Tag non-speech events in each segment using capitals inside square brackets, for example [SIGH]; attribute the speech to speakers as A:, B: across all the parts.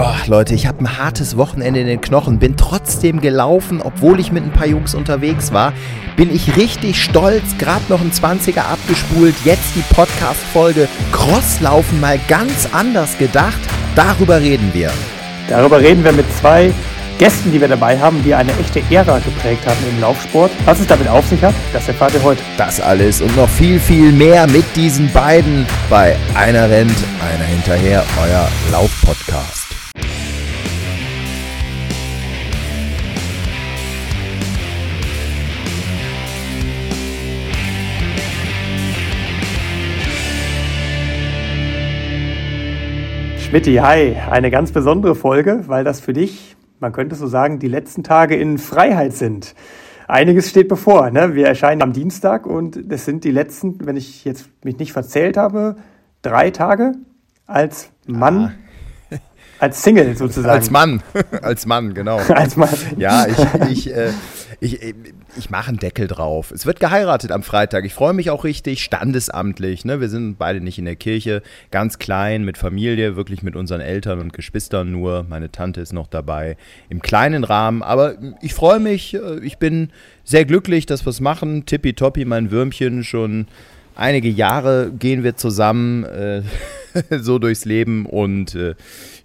A: Oh, Leute, ich habe ein hartes Wochenende in den Knochen, bin trotzdem gelaufen, obwohl ich mit ein paar Jungs unterwegs war. Bin ich richtig stolz, gerade noch ein 20er abgespult, jetzt die Podcast-Folge Crosslaufen mal ganz anders gedacht. Darüber reden wir.
B: Darüber reden wir mit zwei Gästen, die wir dabei haben, die eine echte Ära geprägt haben im Laufsport. Was es damit auf sich hat, das erfahrt ihr heute.
A: Das alles und noch viel, viel mehr mit diesen beiden bei Einer rennt, einer hinterher, euer Laufpodcast.
B: Schmidti, hi, eine ganz besondere Folge, weil das für dich, man könnte so sagen, die letzten Tage in Freiheit sind. Einiges steht bevor. Ne? Wir erscheinen am Dienstag und das sind die letzten, wenn ich jetzt mich nicht verzählt habe, drei Tage als Mann. Ah. Als Single sozusagen.
A: Als Mann, [LAUGHS] als Mann, genau.
B: als Mann.
A: Ja, ich, ich, äh, ich, ich mache einen Deckel drauf. Es wird geheiratet am Freitag. Ich freue mich auch richtig, standesamtlich. Ne? Wir sind beide nicht in der Kirche, ganz klein, mit Familie, wirklich mit unseren Eltern und Geschwistern nur. Meine Tante ist noch dabei, im kleinen Rahmen. Aber ich freue mich, äh, ich bin sehr glücklich, dass wir es machen. Tippitoppi, mein Würmchen, schon einige Jahre gehen wir zusammen äh, [LAUGHS] so durchs Leben und äh,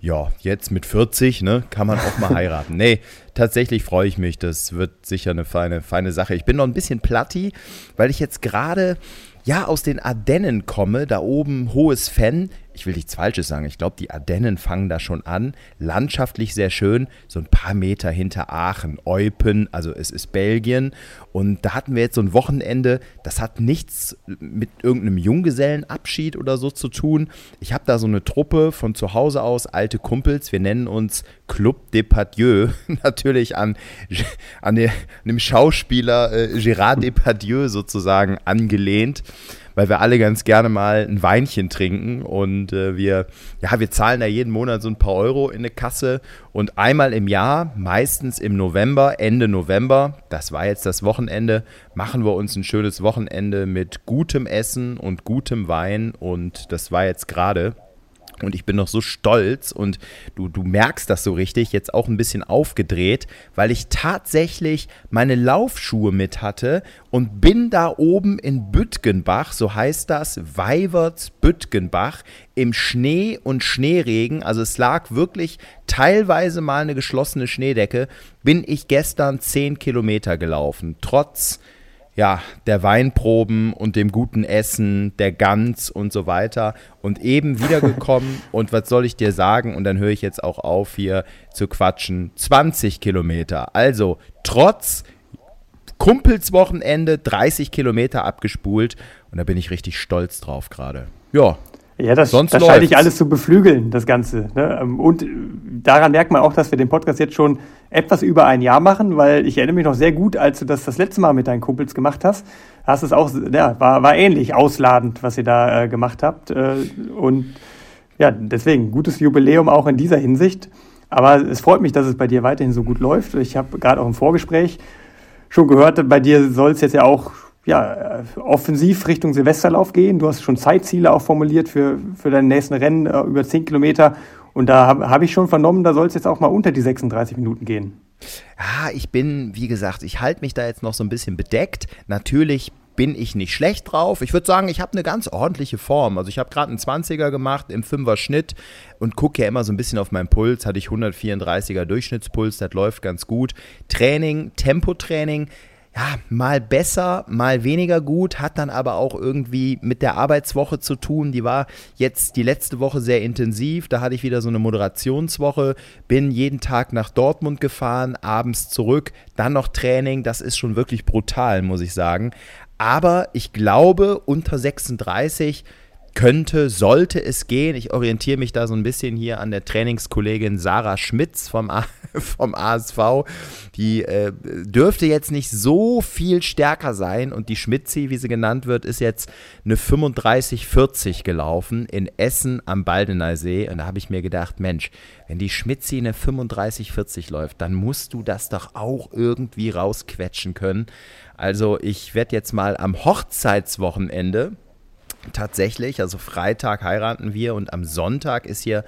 A: ja, jetzt mit 40, ne, kann man auch mal [LAUGHS] heiraten. Nee, tatsächlich freue ich mich. Das wird sicher eine feine, feine Sache. Ich bin noch ein bisschen platti, weil ich jetzt gerade ja aus den Ardennen komme, da oben hohes Fenn ich will nichts Falsches sagen, ich glaube, die Ardennen fangen da schon an. Landschaftlich sehr schön, so ein paar Meter hinter Aachen, Eupen, also es ist Belgien. Und da hatten wir jetzt so ein Wochenende, das hat nichts mit irgendeinem Junggesellenabschied oder so zu tun. Ich habe da so eine Truppe von zu Hause aus, alte Kumpels, wir nennen uns Club Depardieu, [LAUGHS] natürlich an, an, dem Schauspieler äh, Gérard Depardieu sozusagen angelehnt weil wir alle ganz gerne mal ein Weinchen trinken und äh, wir, ja, wir zahlen da jeden Monat so ein paar Euro in eine Kasse und einmal im Jahr, meistens im November, Ende November, das war jetzt das Wochenende, machen wir uns ein schönes Wochenende mit gutem Essen und gutem Wein und das war jetzt gerade und ich bin noch so stolz und du, du merkst das so richtig, jetzt auch ein bisschen aufgedreht, weil ich tatsächlich meine Laufschuhe mit hatte und bin da oben in Büttgenbach, so heißt das, Weiverts Büttgenbach, im Schnee und Schneeregen, also es lag wirklich teilweise mal eine geschlossene Schneedecke, bin ich gestern 10 Kilometer gelaufen, trotz ja, der Weinproben und dem guten Essen, der Gans und so weiter. Und eben wiedergekommen [LAUGHS] und was soll ich dir sagen? Und dann höre ich jetzt auch auf hier zu quatschen, 20 Kilometer, also trotz Kumpelswochenende 30 Kilometer abgespult. Und da bin ich richtig stolz drauf gerade. Ja,
B: ja, das, Sonst das scheint ich alles zu beflügeln, das Ganze. Ne? Ähm, und daran merkt man auch, dass wir den Podcast jetzt schon etwas über ein Jahr machen, weil ich erinnere mich noch sehr gut, als du das das letzte Mal mit deinen Kumpels gemacht hast, hast es auch, ja, war, war ähnlich ausladend, was ihr da äh, gemacht habt. Äh, und ja, deswegen, gutes Jubiläum auch in dieser Hinsicht. Aber es freut mich, dass es bei dir weiterhin so gut läuft. Ich habe gerade auch im Vorgespräch schon gehört, bei dir soll es jetzt ja auch ja, offensiv Richtung Silvesterlauf gehen. Du hast schon Zeitziele auch formuliert für, für deinen nächsten Rennen äh, über 10 Kilometer. Und da habe hab ich schon vernommen, da soll es jetzt auch mal unter die 36 Minuten gehen.
A: Ja, ich bin, wie gesagt, ich halte mich da jetzt noch so ein bisschen bedeckt. Natürlich bin ich nicht schlecht drauf. Ich würde sagen, ich habe eine ganz ordentliche Form. Also ich habe gerade einen 20er gemacht im 5er Schnitt und gucke ja immer so ein bisschen auf meinen Puls. Hatte ich 134er Durchschnittspuls, das läuft ganz gut. Training, Tempotraining ja, mal besser, mal weniger gut, hat dann aber auch irgendwie mit der Arbeitswoche zu tun. Die war jetzt die letzte Woche sehr intensiv. Da hatte ich wieder so eine Moderationswoche, bin jeden Tag nach Dortmund gefahren, abends zurück, dann noch Training. Das ist schon wirklich brutal, muss ich sagen. Aber ich glaube, unter 36 könnte, sollte es gehen. Ich orientiere mich da so ein bisschen hier an der Trainingskollegin Sarah Schmitz vom, A [LAUGHS] vom ASV. Die äh, dürfte jetzt nicht so viel stärker sein und die Schmitzi, wie sie genannt wird, ist jetzt eine 35-40 gelaufen in Essen am Baldeneysee. Und da habe ich mir gedacht, Mensch, wenn die Schmitzi eine 35-40 läuft, dann musst du das doch auch irgendwie rausquetschen können. Also ich werde jetzt mal am Hochzeitswochenende tatsächlich. Also Freitag heiraten wir und am Sonntag ist hier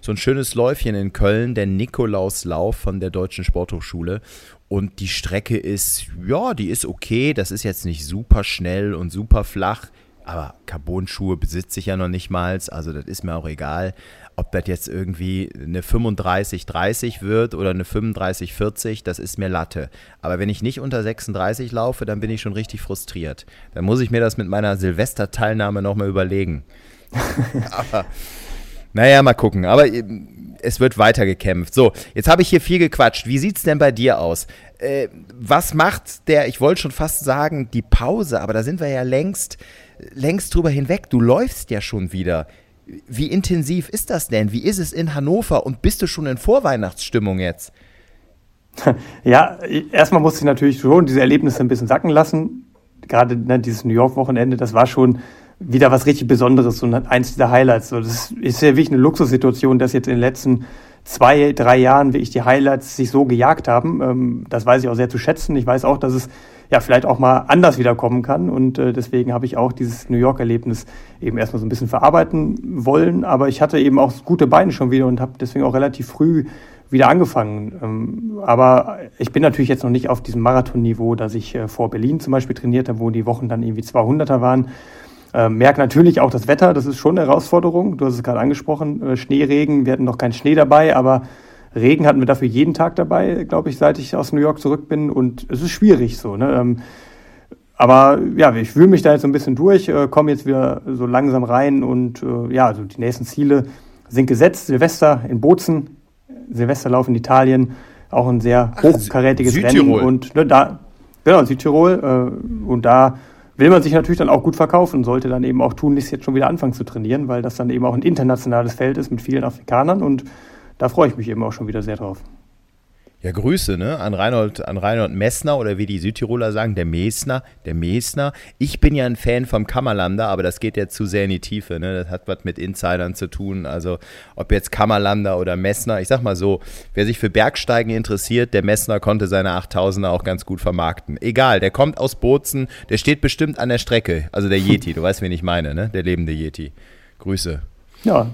A: so ein schönes Läufchen in Köln, der Nikolauslauf von der Deutschen Sporthochschule. Und die Strecke ist, ja, die ist okay. Das ist jetzt nicht super schnell und super flach. Aber Carbon-Schuhe besitze ich ja noch nicht mal. Also das ist mir auch egal ob das jetzt irgendwie eine 35-30 wird oder eine 35-40, das ist mir Latte. Aber wenn ich nicht unter 36 laufe, dann bin ich schon richtig frustriert. Dann muss ich mir das mit meiner Silvesterteilnahme nochmal überlegen. [LAUGHS] Aber, naja, mal gucken. Aber es wird weiter gekämpft. So, jetzt habe ich hier viel gequatscht. Wie sieht es denn bei dir aus? Äh, was macht der, ich wollte schon fast sagen, die Pause, aber da sind wir ja längst, längst drüber hinweg. Du läufst ja schon wieder. Wie intensiv ist das denn? Wie ist es in Hannover und bist du schon in Vorweihnachtsstimmung jetzt? [LAUGHS]
B: Ja, erstmal musste ich natürlich schon diese Erlebnisse ein bisschen sacken lassen. Gerade ne, dieses New York-Wochenende, das war schon wieder was richtig Besonderes und eins dieser Highlights. das ist ja wirklich eine Luxussituation, dass jetzt in den letzten zwei, drei Jahren wirklich die Highlights sich so gejagt haben. Ähm, das weiß ich auch sehr zu schätzen. Ich weiß auch, dass es ja vielleicht auch mal anders wiederkommen kann. Und äh, deswegen habe ich auch dieses New York-Erlebnis eben erstmal so ein bisschen verarbeiten wollen. Aber ich hatte eben auch gute Beine schon wieder und habe deswegen auch relativ früh wieder angefangen. Ähm, aber ich bin natürlich jetzt noch nicht auf diesem Marathonniveau, das ich äh, vor Berlin zum Beispiel trainiert habe, wo die Wochen dann irgendwie 200er waren. Äh, merke natürlich auch das Wetter, das ist schon eine Herausforderung. Du hast es gerade angesprochen, äh, Schneeregen, wir hatten noch keinen Schnee dabei, aber Regen hatten wir dafür jeden Tag dabei, glaube ich, seit ich aus New York zurück bin. Und es ist schwierig so. Ne? Ähm, aber ja, ich wühle mich da jetzt so ein bisschen durch, äh, komme jetzt wieder so langsam rein und äh, ja, also die nächsten Ziele sind gesetzt. Silvester in Bozen, Silvesterlauf in Italien, auch ein sehr hochkarätiges Rennen. Und ne, da, genau, Südtirol. Äh, und da will man sich natürlich dann auch gut verkaufen, sollte dann eben auch tunlichst jetzt schon wieder anfangen zu trainieren, weil das dann eben auch ein internationales Feld ist mit vielen Afrikanern und da freue ich mich eben auch schon wieder sehr drauf.
A: Ja, Grüße ne? an, Reinhold, an Reinhold Messner oder wie die Südtiroler sagen, der Mesner, der Mesner. Ich bin ja ein Fan vom Kammerlander, aber das geht ja zu sehr in die Tiefe. Ne? Das hat was mit Insidern zu tun. Also ob jetzt Kammerlander oder Messner. Ich sag mal so, wer sich für Bergsteigen interessiert, der Messner konnte seine 8000er auch ganz gut vermarkten. Egal, der kommt aus Bozen, der steht bestimmt an der Strecke. Also der Yeti, du weißt, wen ich meine, ne? der lebende Yeti. Grüße.
B: Ja,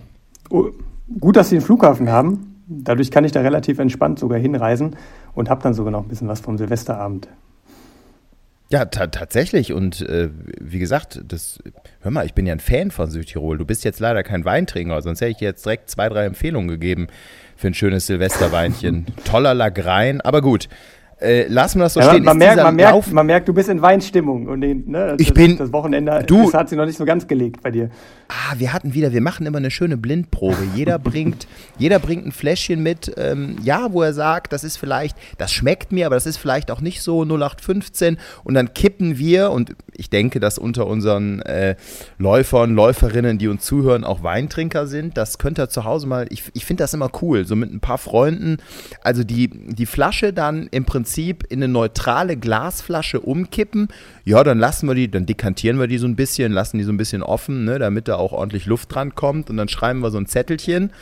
B: gut, dass Sie den Flughafen haben. Dadurch kann ich da relativ entspannt sogar hinreisen und habe dann sogar noch ein bisschen was vom Silvesterabend.
A: Ja, tatsächlich. Und äh, wie gesagt, das, hör mal, ich bin ja ein Fan von Südtirol. Du bist jetzt leider kein Weintrinker, sonst hätte ich jetzt direkt zwei, drei Empfehlungen gegeben für ein schönes Silvesterweinchen. [LAUGHS] Toller Lagrein, aber gut. Äh, lassen wir das so ja, stehen.
B: Man, merkt, man, merkt, man merkt, du bist in Weinstimmung und den, ne,
A: das, ich bin,
B: das Wochenende du, das hat sie noch nicht so ganz gelegt bei dir.
A: Ah, wir hatten wieder, wir machen immer eine schöne Blindprobe. Jeder bringt, [LAUGHS] jeder bringt ein Fläschchen mit, ähm, ja, wo er sagt, das ist vielleicht, das schmeckt mir, aber das ist vielleicht auch nicht so 0815 und dann kippen wir und ich denke, dass unter unseren äh, Läufern, Läuferinnen, die uns zuhören, auch Weintrinker sind. Das könnt ihr zu Hause mal, ich, ich finde das immer cool, so mit ein paar Freunden, also die, die Flasche dann im Prinzip in eine neutrale Glasflasche umkippen. Ja, dann lassen wir die, dann dekantieren wir die so ein bisschen, lassen die so ein bisschen offen, ne, damit da auch ordentlich Luft dran kommt. Und dann schreiben wir so ein Zettelchen.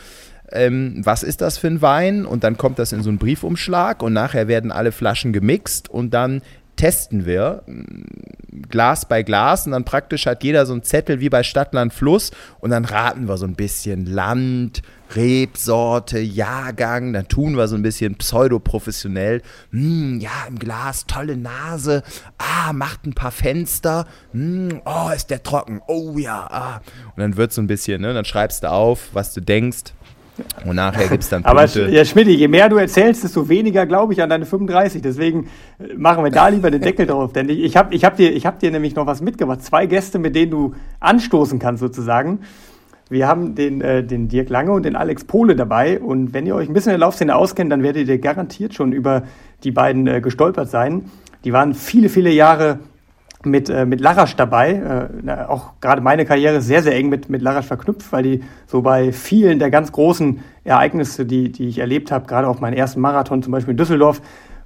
A: Ähm, was ist das für ein Wein? Und dann kommt das in so einen Briefumschlag und nachher werden alle Flaschen gemixt und dann testen wir Glas bei Glas und dann praktisch hat jeder so einen Zettel wie bei Stadtland Fluss und dann raten wir so ein bisschen Land, Rebsorte, Jahrgang, dann tun wir so ein bisschen pseudoprofessionell. Hm, ja, im Glas, tolle Nase. Ah, macht ein paar Fenster. Hm, oh, ist der trocken. Oh ja. Ah. Und dann wird so ein bisschen, ne, dann schreibst du auf, was du denkst. Und nachher gibt es dann
B: Punkte. Aber ja, Schmidt, je mehr du erzählst, desto weniger glaube ich an deine 35. Deswegen äh, machen wir da lieber den Deckel drauf. Denn ich, habe ich hab dir, hab dir nämlich noch was mitgebracht. Zwei Gäste, mit denen du anstoßen kannst sozusagen. Wir haben den, äh, den Dirk Lange und den Alex Pohle dabei. Und wenn ihr euch ein bisschen in der Laufszene auskennt, dann werdet ihr garantiert schon über die beiden äh, gestolpert sein. Die waren viele, viele Jahre mit, äh, mit Larasch dabei. Äh, auch gerade meine Karriere sehr, sehr eng mit, mit Larasch verknüpft, weil die so bei vielen der ganz großen Ereignisse, die, die ich erlebt habe, gerade auf meinen ersten Marathon, zum Beispiel in Düsseldorf,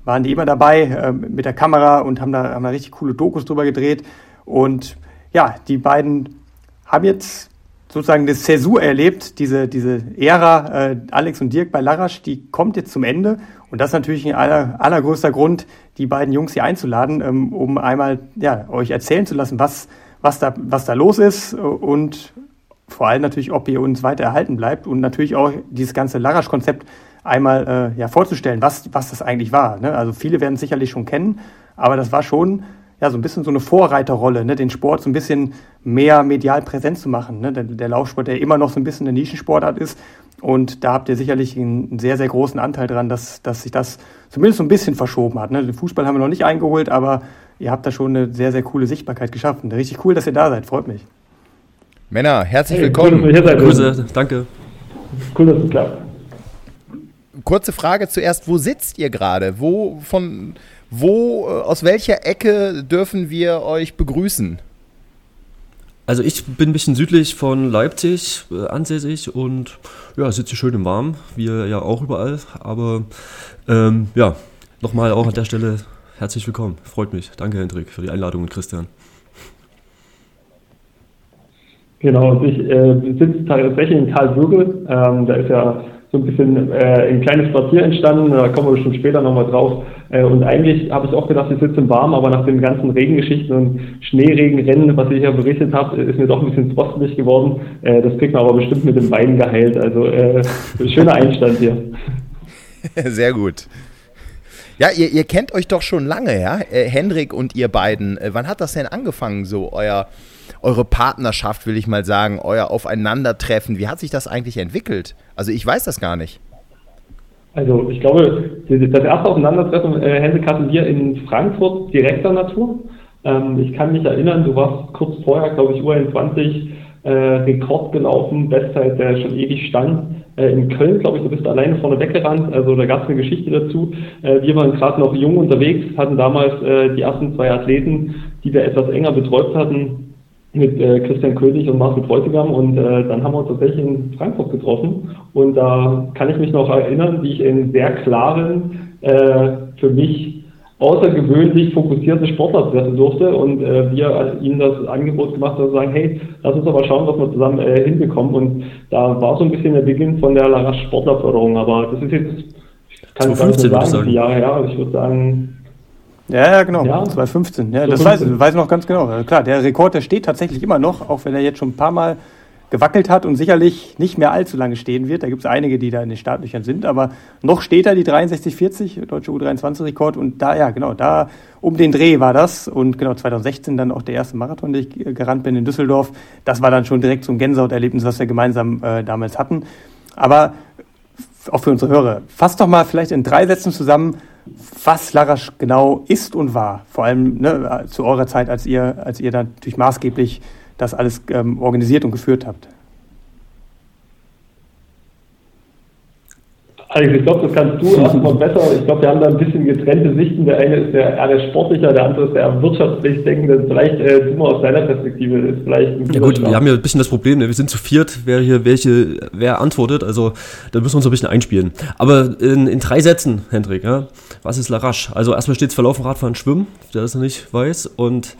B: waren die immer dabei äh, mit der Kamera und haben da, haben da richtig coole Dokus drüber gedreht. Und ja, die beiden haben jetzt sozusagen das Zäsur erlebt, diese, diese Ära äh, Alex und Dirk bei Larasch, die kommt jetzt zum Ende. Und das ist natürlich ein aller, allergrößter Grund, die beiden Jungs hier einzuladen, ähm, um einmal ja, euch erzählen zu lassen, was, was da, was da los ist und vor allem natürlich, ob ihr uns weiter erhalten bleibt und natürlich auch dieses ganze Larasch-Konzept einmal äh, ja, vorzustellen, was, was das eigentlich war. Ne? Also viele werden es sicherlich schon kennen, aber das war schon ja, so ein bisschen so eine Vorreiterrolle, ne? den Sport so ein bisschen mehr medial präsent zu machen. Ne? Der, der Laufsport, der immer noch so ein bisschen eine Nischensportart ist. Und da habt ihr sicherlich einen sehr, sehr großen Anteil dran, dass, dass sich das zumindest so ein bisschen verschoben hat. Ne? Den Fußball haben wir noch nicht eingeholt, aber ihr habt da schon eine sehr, sehr coole Sichtbarkeit geschaffen. Richtig cool, dass ihr da seid. Freut mich.
A: Männer, herzlich hey, willkommen.
C: Cool, Grüße, danke.
B: Cool, dass es klappt.
A: Kurze Frage zuerst, wo sitzt ihr gerade? Wo von wo äh, aus welcher Ecke dürfen wir euch begrüßen?
C: Also ich bin ein bisschen südlich von Leipzig äh, ansässig und ja, sitze schön im Warm, wie ja auch überall. Aber ähm, ja, nochmal auch an der Stelle herzlich willkommen. Freut mich. Danke, Hendrik, für die Einladung und Christian.
D: Genau, ich äh, sitze tatsächlich in Karlsruhe. Ähm, da ist ja so ein bisschen äh, ein kleines Quartier entstanden, da kommen wir bestimmt später nochmal drauf. Äh, und eigentlich habe ich auch gedacht, ich sitze im Warm, aber nach den ganzen Regengeschichten und Schneeregenrennen, was ihr hier berichtet habt, ist mir doch ein bisschen frostelig geworden. Äh, das kriegt man aber bestimmt mit dem Wein geheilt. Also äh, [LAUGHS] schöner Einstand hier. [LAUGHS]
A: Sehr gut. Ja, ihr, ihr, kennt euch doch schon lange, ja? Äh, Hendrik und ihr beiden. Äh, wann hat das denn angefangen, so euer, eure Partnerschaft, will ich mal sagen, euer Aufeinandertreffen? Wie hat sich das eigentlich entwickelt? Also ich weiß das gar nicht.
D: Also ich glaube, das erste Aufeinandertreffen, äh, Hendrik, hatten wir in Frankfurt direkter Natur. Ähm, ich kann mich erinnern, du warst kurz vorher, glaube ich, U21 äh, Rekord gelaufen, Bestzeit, der schon ewig stand äh, in Köln, glaube ich, du bist alleine vorne weggerannt, also da gab es eine Geschichte dazu. Äh, wir waren gerade noch jung unterwegs, hatten damals äh, die ersten zwei Athleten, die wir etwas enger betreut hatten, mit äh, Christian König und Marcel Bräutigam und äh, dann haben wir uns tatsächlich in Frankfurt getroffen und da kann ich mich noch erinnern, wie ich in sehr klaren, äh, für mich außergewöhnlich fokussierte Sportler treffen durfte und äh, wir ihnen das Angebot gemacht haben, sagen, hey, lass uns aber schauen, was wir zusammen äh, hinbekommen. Und da war so ein bisschen der Beginn von der Larasch Sportlerförderung, aber das ist jetzt, kann ich nicht sagen, sagen, die Jahre her, aber ich würde sagen,
B: ja, ja, genau. Ja. 2015. Ja, das weiß, weiß ich noch ganz genau. Klar, der Rekord, der steht tatsächlich immer noch, auch wenn er jetzt schon ein paar Mal gewackelt hat und sicherlich nicht mehr allzu lange stehen wird. Da gibt es einige, die da in den Startlöchern sind, aber noch steht er die 63,40, deutsche U23-Rekord und da, ja, genau, da um den Dreh war das und genau 2016 dann auch der erste Marathon, den ich gerannt bin in Düsseldorf. Das war dann schon direkt so ein Gänsehauterlebnis, was wir gemeinsam äh, damals hatten. Aber auch für unsere Hörer, fass doch mal vielleicht in drei Sätzen zusammen, was Larasch genau ist und war. Vor allem ne, zu eurer Zeit, als ihr, als ihr dann natürlich maßgeblich das alles ähm, organisiert und geführt habt?
D: Also ich glaube, das kannst du [LAUGHS] erstmal besser. Ich glaube, wir haben da ein bisschen getrennte Sichten. Der eine ist der, eher der sportlicher, der andere ist der wirtschaftlich denkende. Vielleicht äh, du mal aus deiner Perspektive ist vielleicht
C: ein Ja gut, wir haben ja ein bisschen das Problem, ne? wir sind zu viert, wer hier welche, wer antwortet. Also da müssen wir uns ein bisschen einspielen. Aber in, in drei Sätzen, Hendrik, ja? was ist Larache? Also erstmal steht es Verlaufen, Radfahren, Schwimmen, der das noch nicht weiß. Und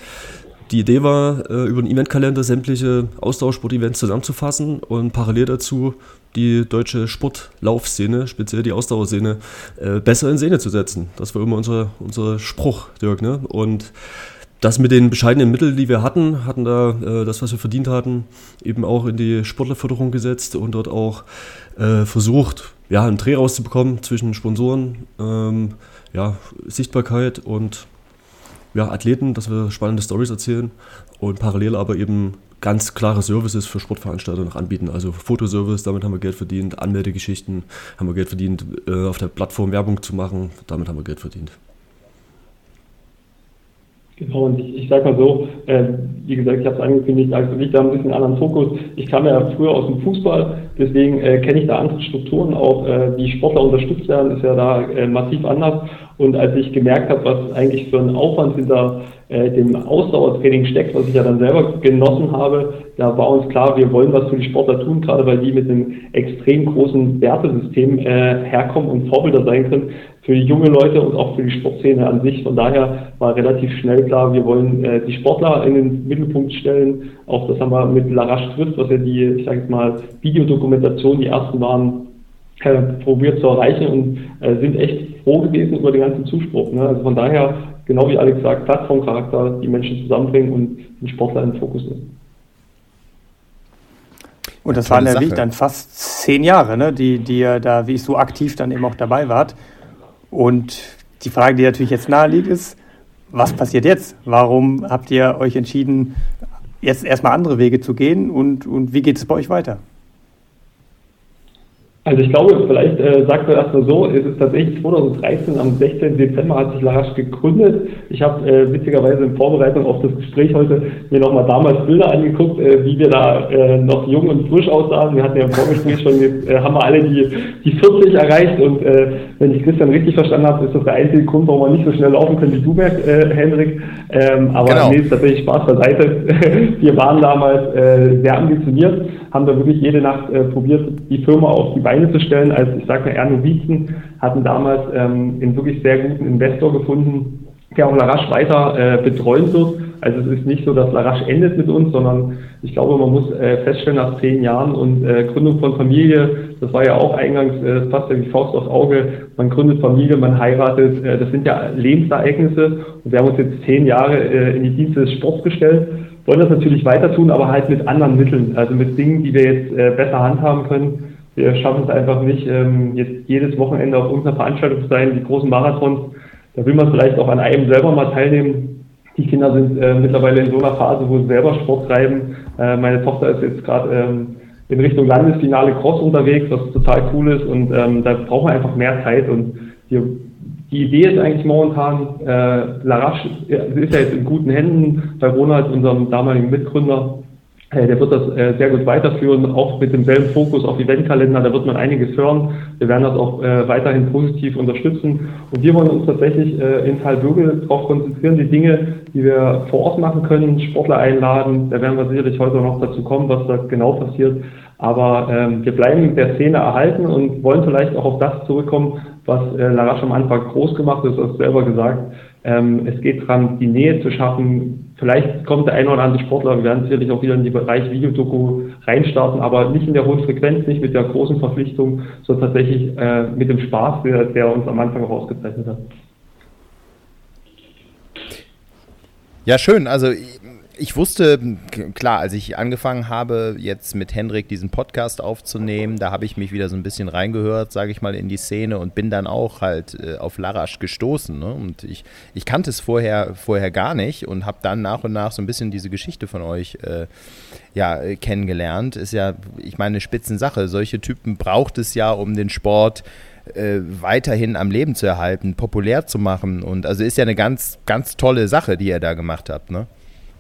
C: die Idee war, äh, über den Eventkalender sämtliche Austauschsport-Events zusammenzufassen und parallel dazu die deutsche Sportlaufszene, speziell die Ausdauerszene, äh, besser in Szene zu setzen. Das war immer unser, unser Spruch, Dirk. Ne? Und das mit den bescheidenen Mitteln, die wir hatten, hatten da äh, das, was wir verdient hatten, eben auch in die Sportlerförderung gesetzt und dort auch äh, versucht, ja, einen Dreh rauszubekommen zwischen Sponsoren, ähm, ja, Sichtbarkeit und ja, Athleten, dass wir spannende Stories erzählen und parallel aber eben ganz klare Services für Sportveranstalter noch anbieten. Also Fotoservice, damit haben wir Geld verdient, Anmeldegeschichten haben wir Geld verdient, äh, auf der Plattform Werbung zu machen, damit haben wir Geld verdient.
D: Genau, und ich, ich sage mal so, äh, wie gesagt, ich habe es angekündigt, also ich da ein bisschen anderen Fokus. Ich kam ja früher aus dem Fußball, deswegen äh, kenne ich da andere Strukturen, auch äh, wie Sportler unterstützt werden, ist ja da äh, massiv anders. Und als ich gemerkt habe, was eigentlich für ein Aufwand hinter äh, dem Ausdauertraining steckt, was ich ja dann selber genossen habe, da war uns klar, wir wollen was für die Sportler tun, gerade weil die mit einem extrem großen Wertesystem äh, herkommen und Vorbilder sein können für junge Leute und auch für die Sportszene an sich. Von daher war relativ schnell klar, wir wollen äh, die Sportler in den Mittelpunkt stellen. Auch das haben wir mit Larache Twist, was ja die, ich sage jetzt mal, Videodokumentation, die ersten waren, äh, probiert zu erreichen und äh, sind echt froh gewesen über den ganzen Zuspruch. Ne? Also von daher, genau wie Alex sagt, Plattformcharakter, die Menschen zusammenbringen und den Sportler in den Fokus nehmen.
B: Und das waren ja wie dann fast zehn Jahre, ne, die, die ihr da, wie ich so aktiv dann eben auch dabei wart. Und die Frage, die natürlich jetzt naheliegt, ist, was passiert jetzt? Warum habt ihr euch entschieden, jetzt erstmal andere Wege zu gehen und, und wie geht es bei euch weiter?
D: Also ich glaube, vielleicht äh, sagt man erstmal so, es ist tatsächlich 2013, am 16. Dezember hat sich Larasch gegründet. Ich habe äh, witzigerweise in Vorbereitung auf das Gespräch heute mir nochmal damals Bilder angeguckt, äh, wie wir da äh, noch jung und frisch aussahen. Wir hatten ja im Vorgespräch schon, jetzt äh, haben wir alle die, die 40 erreicht und äh, wenn ich Christian richtig verstanden habe, ist das der einzige Grund, warum wir nicht so schnell laufen können wie du, äh, Henrik. Ähm, aber genau. nee, ist tatsächlich Spaß beiseite. [LAUGHS] wir waren damals äh, sehr ambitioniert, haben da wirklich jede Nacht äh, probiert, die Firma auf die Beine Beine zu stellen, als ich sage mal Novizen, hatten damals ähm, einen wirklich sehr guten Investor gefunden, der auch Larache weiter äh, betreuen wird. Also es ist nicht so, dass Larache endet mit uns, sondern ich glaube, man muss äh, feststellen, nach zehn Jahren und äh, Gründung von Familie, das war ja auch eingangs, äh, das passt ja wie Faust aufs Auge, man gründet Familie, man heiratet, äh, das sind ja Lebensereignisse und wir haben uns jetzt zehn Jahre äh, in die Dienste des Sports gestellt, wollen das natürlich weiter tun, aber halt mit anderen Mitteln, also mit Dingen, die wir jetzt äh, besser handhaben können wir schaffen es einfach nicht, ähm, jetzt jedes Wochenende auf irgendeiner Veranstaltung zu sein, die großen Marathons. Da will man vielleicht auch an einem selber mal teilnehmen. Die Kinder sind äh, mittlerweile in so einer Phase, wo sie selber Sport treiben. Äh, meine Tochter ist jetzt gerade ähm, in Richtung Landesfinale Cross unterwegs, was total cool ist. Und ähm, da brauchen wir einfach mehr Zeit. Und die, die Idee ist eigentlich momentan, äh, Larache ist ja jetzt in guten Händen bei Ronald, unserem damaligen Mitgründer. Äh, der wird das äh, sehr gut weiterführen, auch mit demselben Fokus auf Eventkalender. Da wird man einiges hören. Wir werden das auch äh, weiterhin positiv unterstützen. Und wir wollen uns tatsächlich in Talbürgel darauf konzentrieren, die Dinge, die wir vor Ort machen können, Sportler einladen. Da werden wir sicherlich heute noch dazu kommen, was da genau passiert. Aber ähm, wir bleiben der Szene erhalten und wollen vielleicht auch auf das zurückkommen, was Larasch am Anfang groß gemacht ist, hast selber gesagt. Ähm, es geht daran, die Nähe zu schaffen. Vielleicht kommt der eine oder andere Sportler, wir werden sicherlich auch wieder in den Bereich Videodoku reinstarten, aber nicht in der hohen Frequenz, nicht mit der großen Verpflichtung, sondern tatsächlich äh, mit dem Spaß, der, der uns am Anfang auch ausgezeichnet hat.
A: Ja, schön. Also ich wusste, klar, als ich angefangen habe, jetzt mit Hendrik diesen Podcast aufzunehmen, da habe ich mich wieder so ein bisschen reingehört, sage ich mal, in die Szene und bin dann auch halt äh, auf Larasch gestoßen. Ne? Und ich, ich kannte es vorher, vorher gar nicht und habe dann nach und nach so ein bisschen diese Geschichte von euch äh, ja, kennengelernt. Ist ja, ich meine, eine Spitzensache. Solche Typen braucht es ja, um den Sport äh, weiterhin am Leben zu erhalten, populär zu machen. Und also ist ja eine ganz, ganz tolle Sache, die ihr da gemacht habt, ne?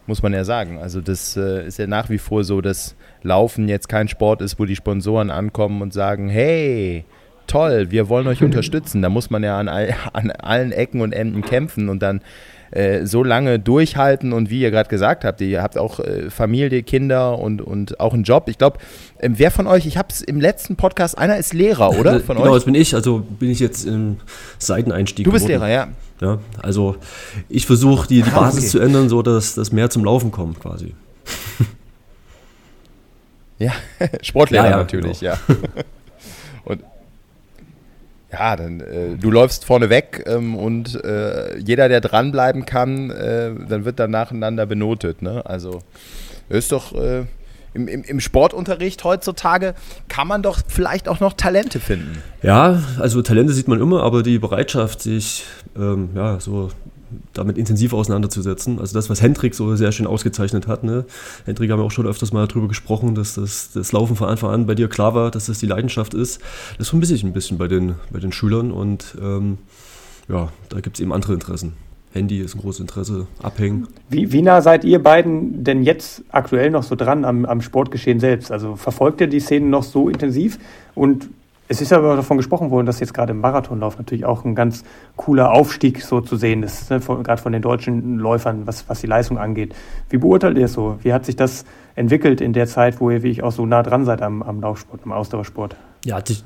A: Muss man ja sagen. Also das äh, ist ja nach wie vor so, dass Laufen jetzt kein Sport ist, wo die Sponsoren ankommen und sagen, hey, toll, wir wollen euch unterstützen. Da muss man ja an, all, [LAUGHS] an allen Ecken und Enden kämpfen und dann äh, so lange durchhalten und wie ihr gerade gesagt habt, ihr habt auch äh, Familie, Kinder und, und auch einen Job. Ich glaube, ähm, wer von euch, ich habe es im letzten Podcast, einer ist Lehrer, oder? [LAUGHS]
C: Von genau, euch? das bin ich, also bin ich jetzt im Seiteneinstieg.
A: Du bist geworden. Lehrer, ja.
C: Ja, also ich versuche die, die ah, Basis okay. zu ändern, so dass das mehr zum Laufen kommt quasi. [LAUGHS]
A: Ja, Sportlehrer ja, ja, natürlich, genau. ja. [LAUGHS] Und ja, dann äh, du läufst vorne weg ähm, und äh, jeder, der dranbleiben kann, äh, dann wird dann nacheinander benotet. Ne? Also ist doch äh, im, im, im, Sportunterricht heutzutage kann man doch vielleicht auch noch Talente finden.
C: Ja, also Talente sieht man immer, aber die Bereitschaft, sich ähm, ja, so damit intensiv auseinanderzusetzen. Also das, was Hendrik so sehr schön ausgezeichnet hat. Ne? Hendrik haben wir auch schon öfters mal darüber gesprochen, dass das, das Laufen von Anfang an bei dir klar war, dass das die Leidenschaft ist. Das vermisse ich ein bisschen bei den, bei den Schülern und ähm, ja, da gibt es eben andere Interessen. Handy ist ein großes Interesse, abhängen.
B: Wie, wie nah seid ihr beiden denn jetzt aktuell noch so dran am, am Sportgeschehen selbst? Also verfolgt ihr die Szenen noch so intensiv? Und es ist ja davon gesprochen worden, dass jetzt gerade im Marathonlauf natürlich auch ein ganz cooler Aufstieg so zu sehen ist, ne? gerade von den deutschen Läufern, was, was die Leistung angeht. Wie beurteilt ihr es so? Wie hat sich das entwickelt in der Zeit, wo ihr, wie ich, auch so nah dran seid am, am Laufsport, am Ausdauersport?
C: Ja, hat sich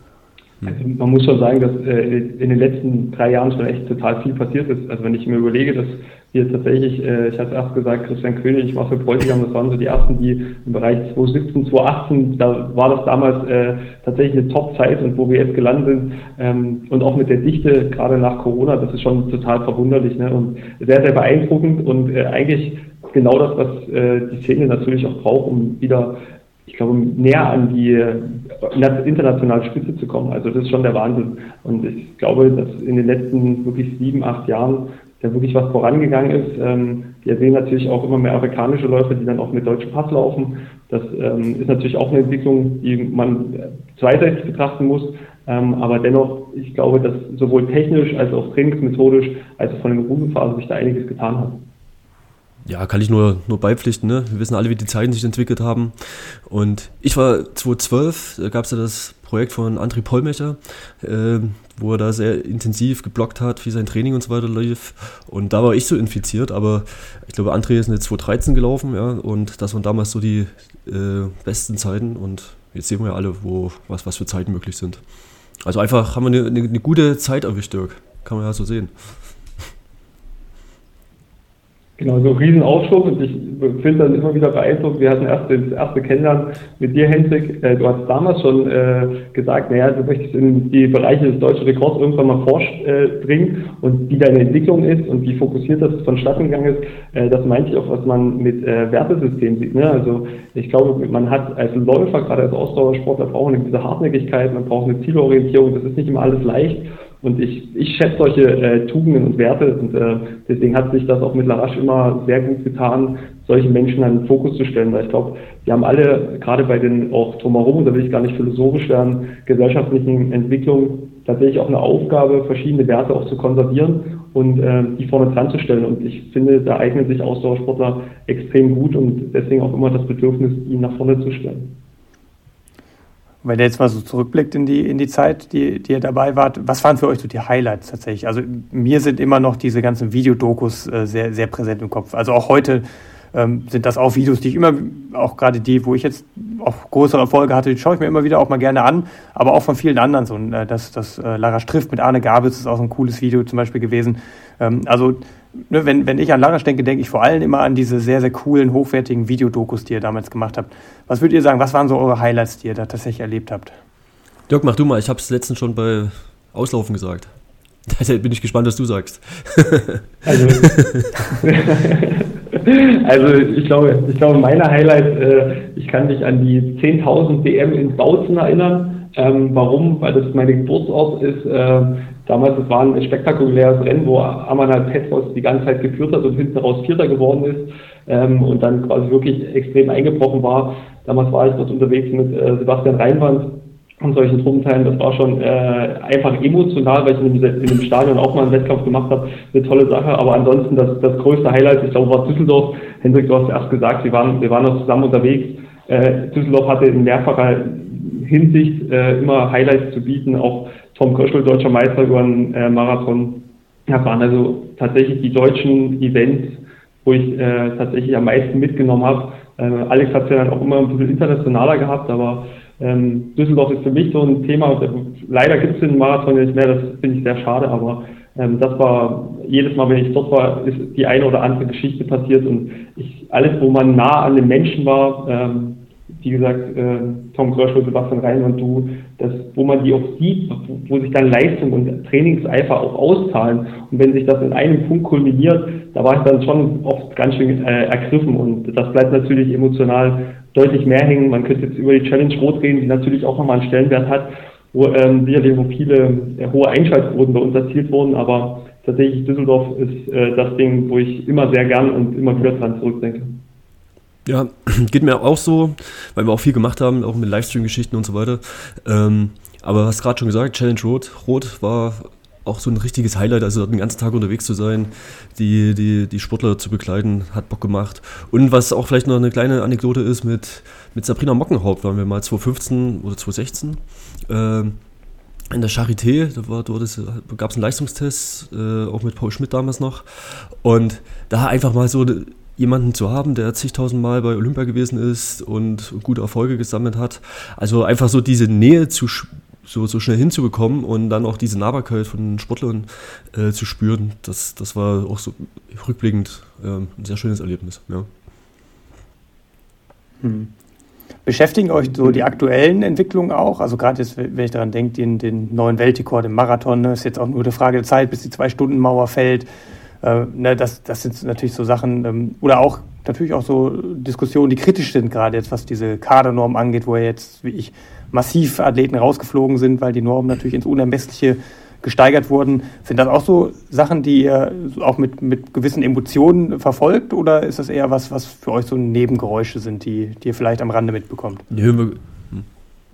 D: Also man muss schon sagen, dass äh, in den letzten drei Jahren schon echt total viel passiert ist. Also wenn ich mir überlege, dass wir tatsächlich, äh, ich hatte erst gesagt, Christian König, ich war für Bräutigam, das waren so die ersten, die im Bereich 2017, 2018, da war das damals äh, tatsächlich eine Top-Zeit und wo wir jetzt gelandet sind ähm, und auch mit der Dichte, gerade nach Corona, das ist schon total verwunderlich ne? und sehr, sehr beeindruckend und äh, eigentlich genau das, was äh, die Szene natürlich auch braucht, um wieder ich glaube, näher an die äh, internationale Spitze zu kommen. Also das ist schon der Wahnsinn. Und ich glaube, dass in den letzten wirklich sieben, acht Jahren da wirklich was vorangegangen ist. Ähm, wir sehen natürlich auch immer mehr afrikanische Läufer, die dann auch mit deutschem Pass laufen. Das ähm, ist natürlich auch eine Entwicklung, die man zweiseitig betrachten muss. Ähm, aber dennoch, ich glaube, dass sowohl technisch als auch trainingsmethodisch, als auch von den Ruhenphasen sich da einiges getan hat.
C: Ja, kann ich nur, nur beipflichten. Ne? Wir wissen alle, wie die Zeiten sich entwickelt haben. Und ich war 2012, da gab es ja das Projekt von André Pollmecher, äh, wo er da sehr intensiv geblockt hat, wie sein Training und so weiter lief. Und da war ich so infiziert, aber ich glaube, André ist eine 2013 gelaufen, ja, und das waren damals so die äh, besten Zeiten. Und jetzt sehen wir ja alle, wo, was, was für Zeiten möglich sind. Also einfach haben wir eine, eine, eine gute Zeit erwischt, Dirk. Kann man ja so sehen.
D: Genau, so Riesenaufschwung und ich finde dann immer wieder beeindruckend. Wir hatten erst das erste Kennenlernen mit dir, Hendrik. Äh, du hast damals schon äh, gesagt, naja, du möchtest in die Bereiche des deutschen Rekords irgendwann mal vordringen und wie deine Entwicklung ist und wie fokussiert das vonstatten gegangen ist. Äh, das meinte ich auch, was man mit äh, Wertesystemen sieht. Ne? Also ich glaube, man hat als Läufer, gerade als Ausdauersportler, braucht eine gewisse Hartnäckigkeit, man braucht eine Zielorientierung. Das ist nicht immer alles leicht. Und ich, ich schätze solche äh, Tugenden und Werte und äh, deswegen hat sich das auch mit Larache immer sehr gut getan, solche Menschen an den Fokus zu stellen, weil ich glaube, wir haben alle, gerade bei den auch drumherum, da will ich gar nicht philosophisch werden, gesellschaftlichen Entwicklungen tatsächlich auch eine Aufgabe, verschiedene Werte auch zu konservieren und äh, die vorne dran zu stellen. Und ich finde, da eignen sich Ausdauersportler extrem gut und deswegen auch immer das Bedürfnis, ihn nach vorne zu stellen.
B: Wenn ihr jetzt mal so zurückblickt in die, in die Zeit, die, die ihr dabei wart, was waren für euch so die Highlights tatsächlich? Also mir sind immer noch diese ganzen Videodokus äh, sehr, sehr präsent im Kopf. Also auch heute ähm, sind das auch Videos, die ich immer, auch gerade die, wo ich jetzt auch größere Erfolge hatte, die schaue ich mir immer wieder auch mal gerne an, aber auch von vielen anderen. So, äh, das, das äh, Lara Strift mit Arne Gabitz ist auch so ein cooles Video zum Beispiel gewesen. Ähm, also wenn, wenn ich an Larasch denke, denke ich vor allem immer an diese sehr, sehr coolen, hochwertigen Videodokus, die ihr damals gemacht habt. Was würdet ihr sagen, was waren so eure Highlights, die ihr da tatsächlich erlebt habt?
C: Dirk, mach du mal. Ich habe es letztens schon bei Auslaufen gesagt. Da [LAUGHS] bin ich gespannt, was du sagst. [LAUGHS]
D: Also, [LAUGHS] also ich glaube, ich glaube, meine Highlights, äh, ich kann mich an die 10.000 DM in Bautzen erinnern. Ähm, warum? Weil das mein Geburtsort ist. Äh, Damals, es war ein spektakuläres Rennen, wo Amanal Petros die ganze Zeit geführt hat und hinten raus Vierter geworden ist ähm, und dann quasi wirklich extrem eingebrochen war. Damals war ich dort unterwegs mit äh, Sebastian Reinwand und solchen Truppenteilen. Das war schon äh, einfach emotional, weil ich in dem, in dem Stadion auch mal einen Wettkampf gemacht habe. Eine tolle Sache. Aber ansonsten das, das größte Highlight, ich glaube, war Düsseldorf. Hendrik, du hast erst gesagt, wir waren, wir waren noch zusammen unterwegs. Äh, Düsseldorf hatte in mehrfacher Hinsicht äh, immer Highlights zu bieten, auch Tom Köschel, deutscher Meister über einen äh, Marathon. Das waren also tatsächlich die deutschen Events, wo ich äh, tatsächlich am meisten mitgenommen habe. Äh, Alex hat es ja dann auch immer ein bisschen internationaler gehabt, aber ähm, Düsseldorf ist für mich so ein Thema. Leider gibt es den Marathon nicht mehr, das finde ich sehr schade, aber ähm, das war jedes Mal, wenn ich dort war, ist die eine oder andere Geschichte passiert und ich, alles, wo man nah an den Menschen war, ähm, wie gesagt, äh, Tom Gröschel, Sebastian Rhein und du, das, wo man die auch sieht, wo, sich dann Leistung und Trainingseifer auch auszahlen. Und wenn sich das in einem Punkt kulminiert, da war ich dann schon oft ganz schön äh, ergriffen. Und das bleibt natürlich emotional deutlich mehr hängen. Man könnte jetzt über die Challenge Rot reden, die natürlich auch nochmal einen Stellenwert hat, wo ähm, sicherlich wo viele äh, hohe Einschaltquoten bei uns erzielt wurden. Aber tatsächlich Düsseldorf ist äh, das Ding, wo ich immer sehr gern und immer wieder dran zurückdenke.
C: Ja, [CLEARS THROAT] geht mir auch so, weil wir auch viel gemacht haben, auch mit Livestream-Geschichten und so weiter. Ähm, aber hast gerade schon gesagt, Challenge Rot, Rot war auch so ein richtiges Highlight, also den ganzen Tag unterwegs zu sein, die, die, die Sportler zu begleiten, hat Bock gemacht. Und was auch vielleicht noch eine kleine Anekdote ist, mit, mit Sabrina Mockenhaupt waren wir mal 2015 oder 2016 äh, in der Charité, da, da gab es einen Leistungstest, äh, auch mit Paul Schmidt damals noch. Und da einfach mal so jemanden zu haben, der zigtausendmal bei Olympia gewesen ist und gute Erfolge gesammelt hat. Also einfach so diese Nähe zu so, so schnell hinzubekommen und dann auch diese Nahbarkeit von Sportlern äh, zu spüren, das, das war auch so rückblickend äh, ein sehr schönes Erlebnis. Ja.
B: Hm. Beschäftigen euch so die aktuellen Entwicklungen auch? Also gerade jetzt, wenn ich daran denke, den, den neuen Weltrekord im Marathon, ne, ist jetzt auch nur eine Frage der Zeit, bis die Zwei-Stunden-Mauer fällt. Äh, ne, das, das sind natürlich so Sachen, ähm, oder auch natürlich auch so Diskussionen, die kritisch sind, gerade jetzt, was diese Kadernorm angeht, wo ja jetzt, wie ich, massiv Athleten rausgeflogen sind, weil die Normen natürlich ins Unermessliche gesteigert wurden. Sind das auch so Sachen, die ihr auch mit, mit gewissen Emotionen verfolgt oder ist das eher was, was für euch so Nebengeräusche sind, die, die ihr vielleicht am Rande mitbekommt?
D: Hm.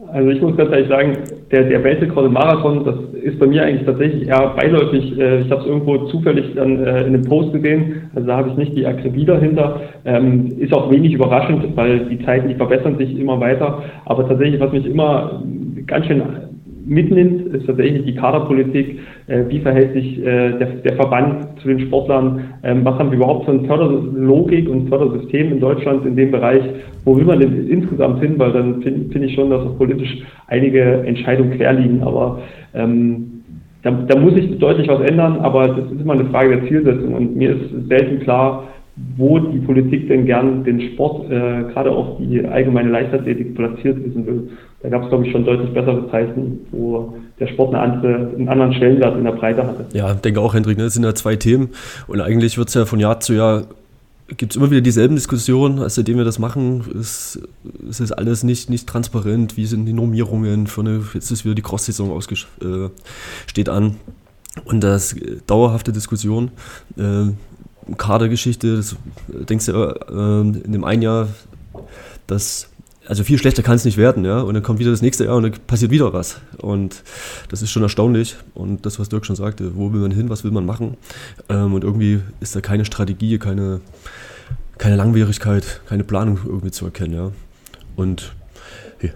D: Also ich muss ganz ehrlich sagen, der, der Weltrekord im Marathon, das ist bei mir eigentlich tatsächlich eher beiläufig. Äh, ich habe es irgendwo zufällig dann äh, in einem Post gesehen, also da habe ich nicht die Akribie dahinter. Ähm, ist auch wenig überraschend, weil die Zeiten, die verbessern sich immer weiter. Aber tatsächlich, was mich immer ganz schön mitnimmt, ist tatsächlich die Kaderpolitik. Äh, wie verhält sich äh, der, der, Verband zu den Sportlern? Ähm, was haben wir überhaupt für eine Förderlogik und Fördersystem in Deutschland in dem Bereich? Wo will man denn insgesamt hin? Weil dann finde find ich schon, dass auch politisch einige Entscheidungen quer liegen. Aber ähm, da, da muss sich deutlich was ändern, aber das ist immer eine Frage der Zielsetzung. Und mir ist selten klar, wo die Politik denn gern den Sport, äh, gerade auch die allgemeine Leichtathletik platziert wissen will. Da gab es, glaube ich, schon deutlich bessere Zeiten, wo der Sport eine andere, einen anderen Stellenwert in der Breite hatte.
C: Ja, denke auch, Hendrik, ne? das sind ja zwei Themen und eigentlich wird es ja von Jahr zu Jahr gibt es immer wieder dieselben Diskussionen, als seitdem wir das machen, ist, ist es alles nicht, nicht transparent, wie sind die Normierungen für eine, jetzt ist wieder die Cross-Saison äh, steht an und das äh, dauerhafte Diskussion, äh, Kadergeschichte, das denkst du äh, in dem einen Jahr, dass also viel schlechter kann es nicht werden, ja. Und dann kommt wieder das nächste Jahr und dann passiert wieder was. Und das ist schon erstaunlich. Und das, was Dirk schon sagte, wo will man hin, was will man machen? Ähm, und irgendwie ist da keine Strategie, keine, keine Langwierigkeit, keine Planung irgendwie zu erkennen, ja. Und
B: hey.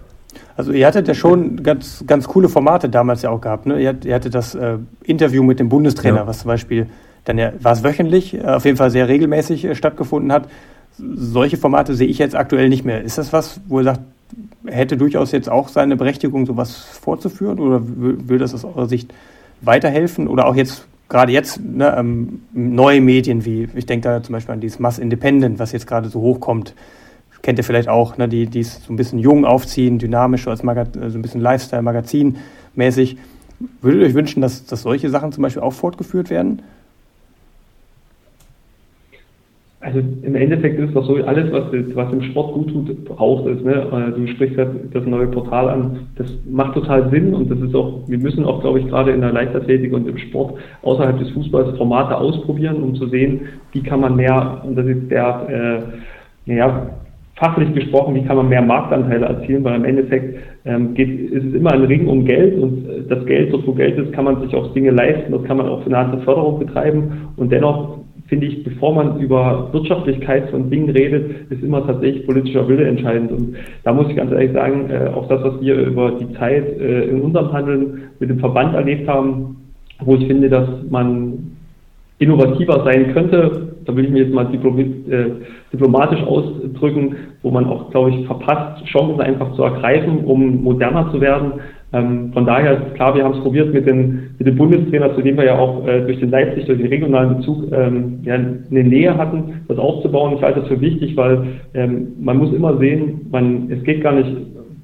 B: Also ihr hattet ja schon ganz, ganz coole Formate damals ja auch gehabt. Ne? Ihr, hattet das äh, Interview mit dem Bundestrainer, ja. was zum Beispiel dann ja, war es wöchentlich, äh, auf jeden Fall sehr regelmäßig äh, stattgefunden hat. Solche Formate sehe ich jetzt aktuell nicht mehr. Ist das was, wo ihr sagt, hätte durchaus jetzt auch seine Berechtigung, sowas fortzuführen oder würde das aus eurer Sicht weiterhelfen? Oder auch jetzt, gerade jetzt, ne, ähm, neue Medien wie, ich denke da zum Beispiel an dieses Mass Independent, was jetzt gerade so hochkommt. Kennt ihr vielleicht auch, ne, die, es so ein bisschen jung aufziehen, dynamisch, als Magaz so ein bisschen Lifestyle-Magazin mäßig. Würdet ihr euch wünschen, dass, dass solche Sachen zum Beispiel auch fortgeführt werden?
D: Also im Endeffekt ist doch so, alles, was, was im Sport gut tut, braucht es. Ne? Äh, du sprichst ja das neue Portal an. Das macht total Sinn und das ist auch, wir müssen auch, glaube ich, gerade in der Leichtathletik und im Sport außerhalb des Fußballs Formate ausprobieren, um zu sehen, wie kann man mehr, und das ist der, äh, ja, fachlich gesprochen, wie kann man mehr Marktanteile erzielen, weil im Endeffekt ähm, geht, ist es immer ein Ring um Geld und äh, das Geld, dort wo Geld ist, kann man sich auch Dinge leisten, das kann man auch andere Förderung betreiben und dennoch finde ich, bevor man über Wirtschaftlichkeit von Dingen redet, ist immer tatsächlich politischer Wille entscheidend. Und da muss ich ganz ehrlich sagen, äh, auch das, was wir über die Zeit äh, in unserem Handeln mit dem Verband erlebt haben, wo ich finde, dass man innovativer sein könnte, da will ich mir jetzt mal äh, diplomatisch ausdrücken, wo man auch, glaube ich, verpasst, Chancen einfach zu ergreifen, um moderner zu werden. Ähm, von daher ist klar, wir haben es probiert mit, den, mit dem Bundestrainer, zu dem wir ja auch äh, durch den Leipzig, durch den regionalen Bezug ähm, ja, eine Nähe hatten, das aufzubauen. Ich halte das für wichtig, weil ähm, man muss immer sehen, man, es geht gar nicht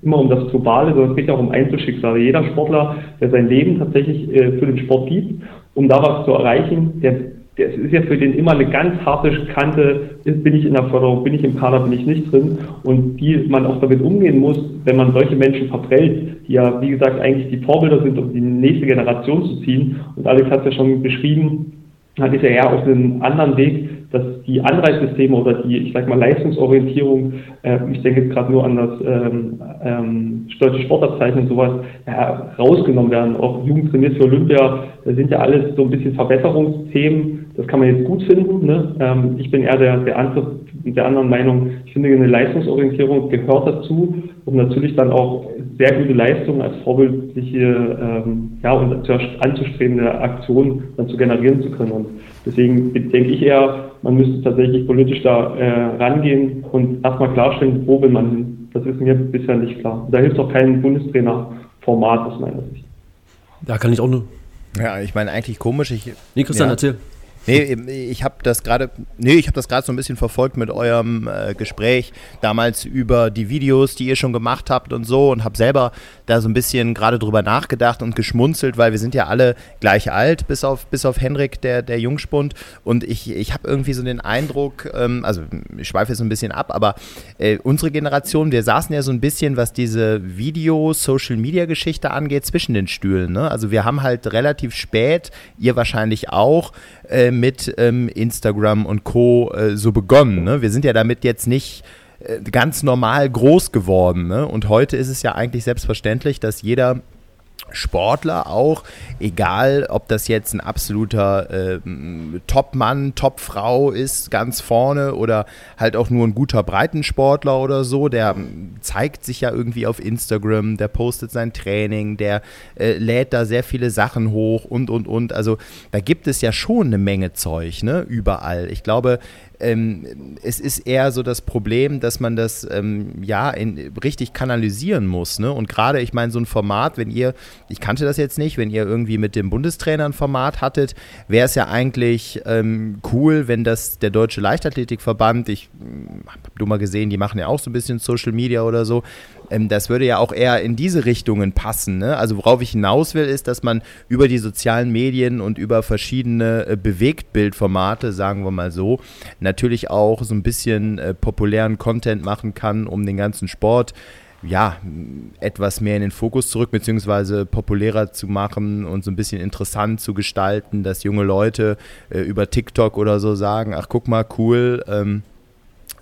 D: immer um das Globale, sondern es geht auch um Einzelschicksale. Jeder Sportler, der sein Leben tatsächlich äh, für den Sport gibt, um da was zu erreichen, der es ist ja für den immer eine ganz harte Kante, bin ich in der Förderung, bin ich im Kader, bin ich nicht drin und die man auch damit umgehen muss, wenn man solche Menschen verprellt, die ja, wie gesagt, eigentlich die Vorbilder sind, um die nächste Generation zu ziehen. Und Alex hat es ja schon beschrieben, hat ist ja eher auf einem anderen Weg, dass die Anreizsysteme oder die, ich sag mal, Leistungsorientierung, äh, ich denke jetzt gerade nur an das ähm, ähm, deutsche Sportabzeichen und sowas, ja, rausgenommen werden. Auch Jugend trainiert für Olympia, das sind ja alles so ein bisschen Verbesserungsthemen. Das kann man jetzt gut finden. Ne? Ähm, ich bin eher der, der, andere, der anderen Meinung. Ich finde, eine Leistungsorientierung gehört dazu, um natürlich dann auch sehr gute Leistungen als vorbildliche ähm, ja, und anzustrebende Aktionen dann zu generieren zu können. Und deswegen denke ich eher, man müsste tatsächlich politisch da äh, rangehen und erstmal klarstellen, wo will man hin. Das ist mir bisher nicht klar. Da hilft auch kein Bundestrainer Format aus meiner Sicht.
C: Da kann ich auch nur.
A: Ja, ich meine, eigentlich komisch. Ich,
C: nee, Christian, ja. erzähl.
A: Nee, ich habe das gerade, nee, gerade so ein bisschen verfolgt mit eurem äh, Gespräch damals über die Videos, die ihr schon gemacht habt und so und habe selber da so ein bisschen gerade drüber nachgedacht und geschmunzelt, weil wir sind ja alle gleich alt, bis auf, bis auf Henrik, der, der Jungspund. Und ich, ich habe irgendwie so den Eindruck, ähm, also ich schweife jetzt ein bisschen ab, aber äh, unsere Generation, wir saßen ja so ein bisschen, was diese Video-Social-Media-Geschichte angeht, zwischen den Stühlen. Ne? Also wir haben halt relativ spät, ihr wahrscheinlich auch, äh, mit ähm, Instagram und Co. Äh, so begonnen. Ne? Wir sind ja damit jetzt nicht äh, ganz normal groß geworden. Ne? Und heute ist es ja eigentlich selbstverständlich, dass jeder Sportler auch, egal ob das jetzt ein absoluter äh, Top-Mann, Top-Frau ist, ganz vorne oder halt auch nur ein guter Breitensportler oder so, der zeigt sich ja irgendwie auf Instagram, der postet sein Training, der äh, lädt da sehr viele Sachen hoch und und und. Also da gibt es ja schon eine Menge Zeug, ne, überall. Ich glaube, ähm, es ist eher so das Problem, dass man das ähm, ja in, richtig kanalisieren muss. Ne? Und gerade, ich meine, so ein Format, wenn ihr, ich kannte das jetzt nicht, wenn ihr irgendwie mit dem Bundestrainer ein Format hattet, wäre es ja eigentlich ähm, cool, wenn das der Deutsche Leichtathletikverband, ich hm, habe du mal gesehen, die machen ja auch so ein bisschen Social Media oder so, ähm, das würde ja auch eher in diese Richtungen passen. Ne? Also worauf ich hinaus will, ist, dass man über die sozialen Medien und über verschiedene äh, Bewegtbildformate, sagen wir mal so, natürlich auch so ein bisschen äh, populären Content machen kann, um den ganzen Sport ja, etwas mehr in den Fokus zurück, beziehungsweise populärer zu machen und so ein bisschen interessant zu gestalten, dass junge Leute äh, über TikTok oder so sagen, ach guck mal, cool, ähm,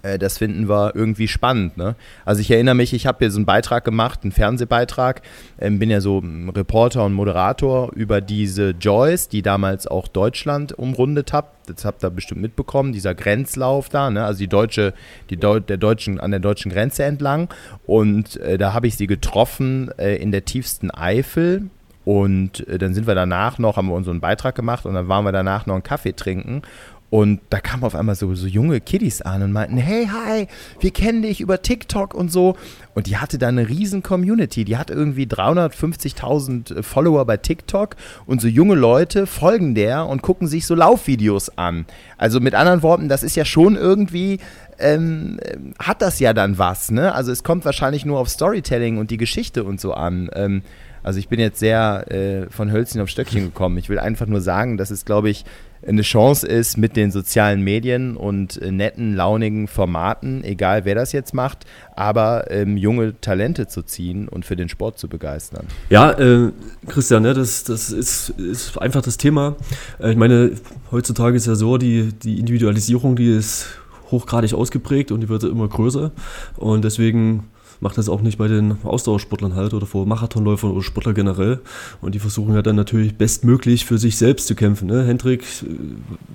A: äh, das finden wir irgendwie spannend. Ne? Also ich erinnere mich, ich habe hier so einen Beitrag gemacht, einen Fernsehbeitrag, ähm, bin ja so Reporter und Moderator über diese Joyce, die damals auch Deutschland umrundet hat. Das habt ihr bestimmt mitbekommen, dieser Grenzlauf da, ne? also die deutsche, die Deu der deutschen, an der deutschen Grenze entlang. Und äh, da habe ich sie getroffen äh, in der tiefsten Eifel. Und äh, dann sind wir danach noch, haben wir unseren Beitrag gemacht und dann waren wir danach noch einen Kaffee trinken. Und da kamen auf einmal so, so junge Kiddies an und meinten, hey, hi, wir kennen dich über TikTok und so. Und die hatte da eine riesen Community. Die hat irgendwie 350.000 Follower bei TikTok und so junge Leute folgen der und gucken sich so Laufvideos an. Also mit anderen Worten, das ist ja schon irgendwie, ähm, hat das ja dann was, ne? Also es kommt wahrscheinlich nur auf Storytelling und die Geschichte und so an. Ähm, also ich bin jetzt sehr äh, von Hölzchen auf Stöckchen gekommen. Ich will einfach nur sagen, dass es, glaube ich, eine Chance ist mit den sozialen Medien und äh, netten, launigen Formaten, egal wer das jetzt macht, aber ähm, junge Talente zu ziehen und für den Sport zu begeistern.
C: Ja, äh, Christian, ne, das, das ist, ist einfach das Thema. Äh, ich meine, heutzutage ist ja so, die, die Individualisierung, die ist hochgradig ausgeprägt und die wird immer größer und deswegen macht das auch nicht bei den Ausdauersportlern halt oder vor Marathonläufern oder Sportler generell. Und die versuchen ja dann natürlich bestmöglich für sich selbst zu kämpfen. Ne? Hendrik,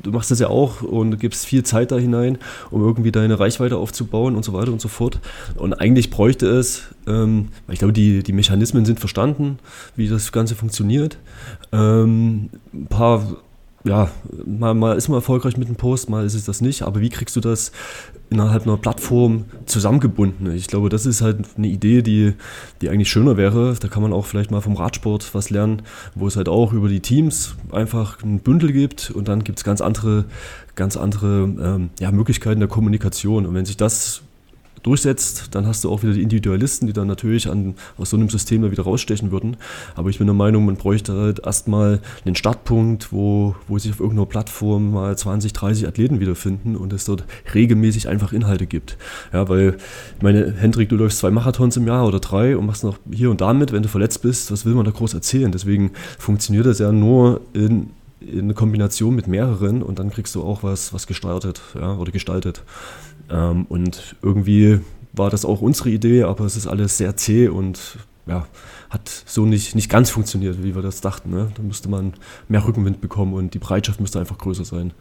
C: du machst das ja auch und gibst viel Zeit da hinein, um irgendwie deine Reichweite aufzubauen und so weiter und so fort. Und eigentlich bräuchte es, ähm, ich glaube, die, die Mechanismen sind verstanden, wie das Ganze funktioniert. Ähm, ein paar ja, mal, mal ist man erfolgreich mit einem Post, mal ist es das nicht, aber wie kriegst du das innerhalb einer Plattform zusammengebunden? Ich glaube, das ist halt eine Idee, die, die eigentlich schöner wäre. Da kann man auch vielleicht mal vom Radsport was lernen, wo es halt auch über die Teams einfach ein Bündel gibt und dann gibt es ganz andere, ganz andere ähm, ja, Möglichkeiten der Kommunikation. Und wenn sich das durchsetzt, dann hast du auch wieder die Individualisten, die dann natürlich an, aus so einem System wieder rausstechen würden. Aber ich bin der Meinung, man bräuchte halt erstmal einen Startpunkt, wo, wo sich auf irgendeiner Plattform mal 20, 30 Athleten wiederfinden und es dort regelmäßig einfach Inhalte gibt. Ja, weil, ich meine, Hendrik, du läufst zwei Marathons im Jahr oder drei und machst noch hier und da mit, wenn du verletzt bist, was will man da groß erzählen? Deswegen funktioniert das ja nur in in Kombination mit mehreren und dann kriegst du auch was, was gestaltet ja, oder gestaltet. Ähm, und irgendwie war das auch unsere Idee, aber es ist alles sehr zäh und ja, hat so nicht, nicht ganz funktioniert, wie wir das dachten. Ne? Da müsste man mehr Rückenwind bekommen und die Bereitschaft müsste einfach größer sein.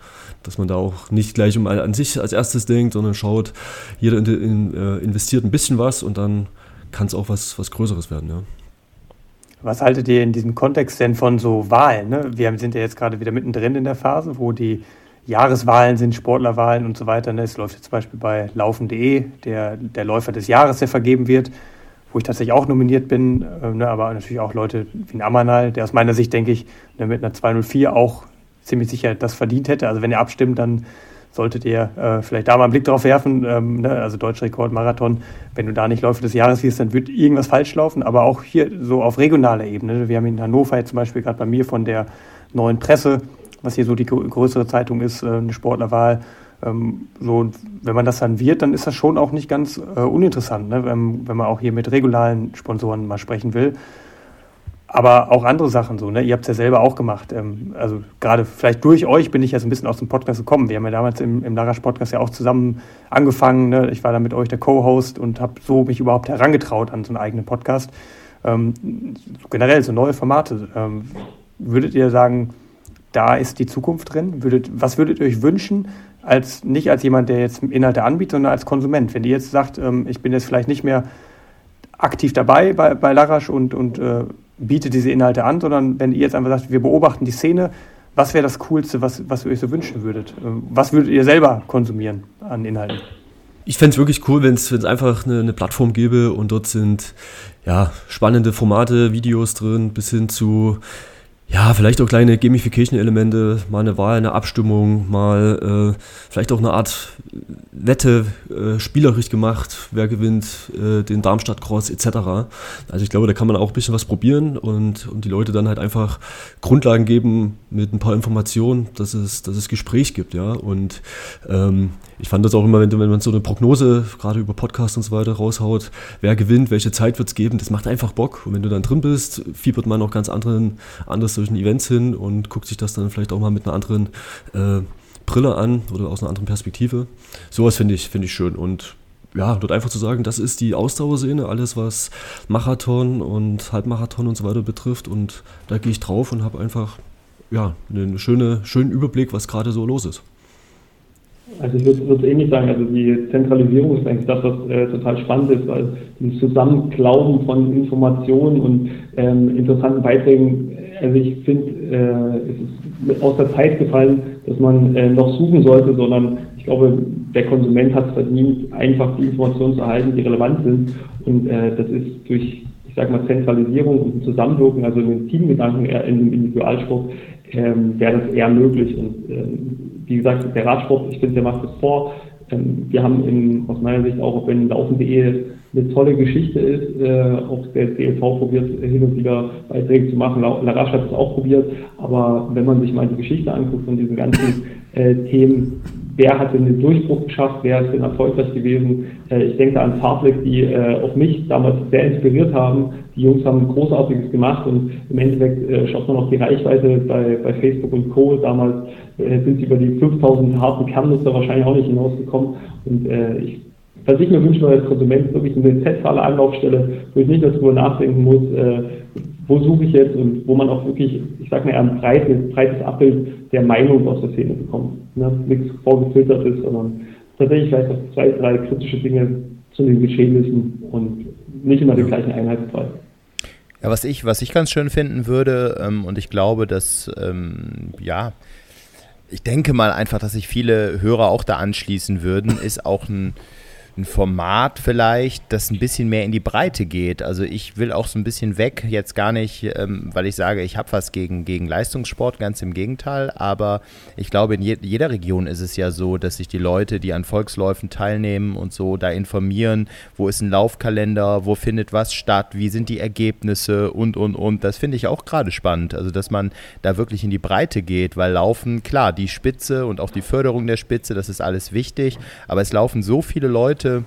C: Dass man da auch nicht gleich um an sich als erstes denkt, sondern schaut, jeder in, in, äh, investiert ein bisschen was und dann kann es auch was, was Größeres werden. Ja.
B: Was haltet ihr in diesem Kontext denn von so Wahlen? Ne? Wir sind ja jetzt gerade wieder mittendrin in der Phase, wo die Jahreswahlen sind, Sportlerwahlen und so weiter. Ne? Es läuft jetzt zum Beispiel bei laufen.de, der, der Läufer des Jahres, der vergeben wird, wo ich tatsächlich auch nominiert bin, äh, ne, aber natürlich auch Leute wie ein Amanal, der aus meiner Sicht, denke ich, ne, mit einer 204 auch ziemlich sicher das verdient hätte. Also wenn ihr abstimmt, dann solltet ihr äh, vielleicht da mal einen Blick drauf werfen. Ähm? Also Deutscher Rekord, Marathon. Wenn du da nicht Läufe des Jahres siehst, dann wird irgendwas falsch laufen. Aber auch hier so auf regionaler Ebene. Wir haben in Hannover jetzt zum Beispiel gerade bei mir von der neuen Presse, was hier so die größere Zeitung ist, äh, eine Sportlerwahl. Ähm, so, wenn man das dann wird, dann ist das schon auch nicht ganz äh, uninteressant, ne? wenn, wenn man auch hier mit regularen Sponsoren mal sprechen will. Aber auch andere Sachen so, ne? Ihr habt es ja selber auch gemacht. Ähm, also gerade vielleicht durch euch bin ich ja so ein bisschen aus dem Podcast gekommen. Wir haben ja damals im, im Larasch-Podcast ja auch zusammen angefangen. Ne? Ich war da mit euch der Co-Host und habe so mich überhaupt herangetraut an so einen eigenen Podcast. Ähm, generell so neue Formate. Ähm, würdet ihr sagen, da ist die Zukunft drin? Würdet, was würdet ihr euch wünschen, als nicht als jemand, der jetzt Inhalte anbietet, sondern als Konsument? Wenn ihr jetzt sagt, ähm, ich bin jetzt vielleicht nicht mehr aktiv dabei bei, bei Larasch und, und äh, biete diese Inhalte an, sondern wenn ihr jetzt einfach sagt, wir beobachten die Szene, was wäre das Coolste, was, was ihr euch so wünschen würdet? Ähm, was würdet ihr selber konsumieren an Inhalten?
C: Ich fände es wirklich cool, wenn es einfach eine, eine, Plattform gäbe und dort sind ja, spannende Formate, Videos drin, bis hin zu ja, vielleicht auch kleine Gamification-Elemente, mal eine Wahl, eine Abstimmung, mal äh, vielleicht auch eine Art Wette, äh, spielerisch gemacht, wer gewinnt äh, den Darmstadt-Cross etc. Also ich glaube, da kann man auch ein bisschen was probieren und, und die Leute dann halt einfach Grundlagen geben mit ein paar Informationen, dass es, dass es Gespräch gibt, ja. Und ähm, ich fand das auch immer, wenn, wenn man so eine Prognose, gerade über Podcasts und so weiter, raushaut, wer gewinnt, welche Zeit wird es geben, das macht einfach Bock. Und wenn du dann drin bist, fiebert man auch ganz anderen, anders solchen Events hin und guckt sich das dann vielleicht auch mal mit einer anderen äh, Brille an oder aus einer anderen Perspektive. Sowas finde ich, finde ich schön. Und ja, dort einfach zu sagen, das ist die Ausdauerszene, alles was Marathon und Halbmarathon und so weiter betrifft. Und da gehe ich drauf und habe einfach ja, einen schöne, schönen Überblick, was gerade so los ist.
D: Also ich würde es ähnlich sagen, also die Zentralisierung ist eigentlich das, was äh, total spannend ist, weil dieses Zusammenklauben von Informationen und ähm, interessanten Beiträgen, also ich finde, äh, es ist aus der Zeit gefallen, dass man äh, noch suchen sollte, sondern ich glaube, der Konsument hat es verdient, einfach die Informationen zu erhalten, die relevant sind. Und äh, das ist durch, ich sage mal, Zentralisierung und Zusammenwirken, also den Teamgedanken eher in dem Individualsport, ähm, wäre das eher möglich. Und ähm, wie gesagt, der Radsport, ich finde, der macht es vor. Ähm, wir haben in, aus meiner Sicht auch, wenn Laufen.de eine tolle Geschichte ist, äh, auch der DLV probiert hin und wieder Beiträge zu machen. Larache hat es auch probiert, aber wenn man sich mal die Geschichte anguckt von diesen ganzen äh, Themen, wer hat denn den Durchbruch geschafft, wer ist denn erfolgreich gewesen. Äh, ich denke an Fahrtblick, die äh, auch mich damals sehr inspiriert haben. Die Jungs haben Großartiges gemacht und im Endeffekt äh, schaut man auf die Reichweite bei, bei Facebook und Co. Damals sind sie über die 5000 harten Kernnutzer wahrscheinlich auch nicht hinausgekommen und ich was ich mir wünsche als Konsument, wirklich eine zentrale Anlaufstelle, wo ich nicht darüber nachdenken muss, wo suche ich jetzt und wo man auch wirklich, ich sag mal, ein breites, breites Abbild der Meinung aus der Szene bekommt. Ne? Nichts vorgefiltert ist, sondern tatsächlich vielleicht auch zwei, drei kritische Dinge zu den Geschehnissen und nicht immer den gleichen Einheitspreis.
A: Ja, was ich, was ich ganz schön finden würde, ähm, und ich glaube, dass, ähm, ja, ich denke mal einfach, dass sich viele Hörer auch da anschließen würden, ist auch ein ein Format vielleicht, das ein bisschen mehr in die Breite geht. Also ich will auch so ein bisschen weg, jetzt gar nicht, ähm, weil ich sage, ich habe was gegen, gegen Leistungssport, ganz im Gegenteil. Aber ich glaube, in je, jeder Region ist es ja so, dass sich die Leute, die an Volksläufen teilnehmen und so, da informieren, wo ist ein Laufkalender, wo findet was statt, wie sind die Ergebnisse und, und, und. Das finde ich auch gerade spannend. Also dass man da wirklich in die Breite geht, weil Laufen, klar, die Spitze und auch die Förderung der Spitze, das ist alles wichtig. Aber es laufen so viele Leute, Leute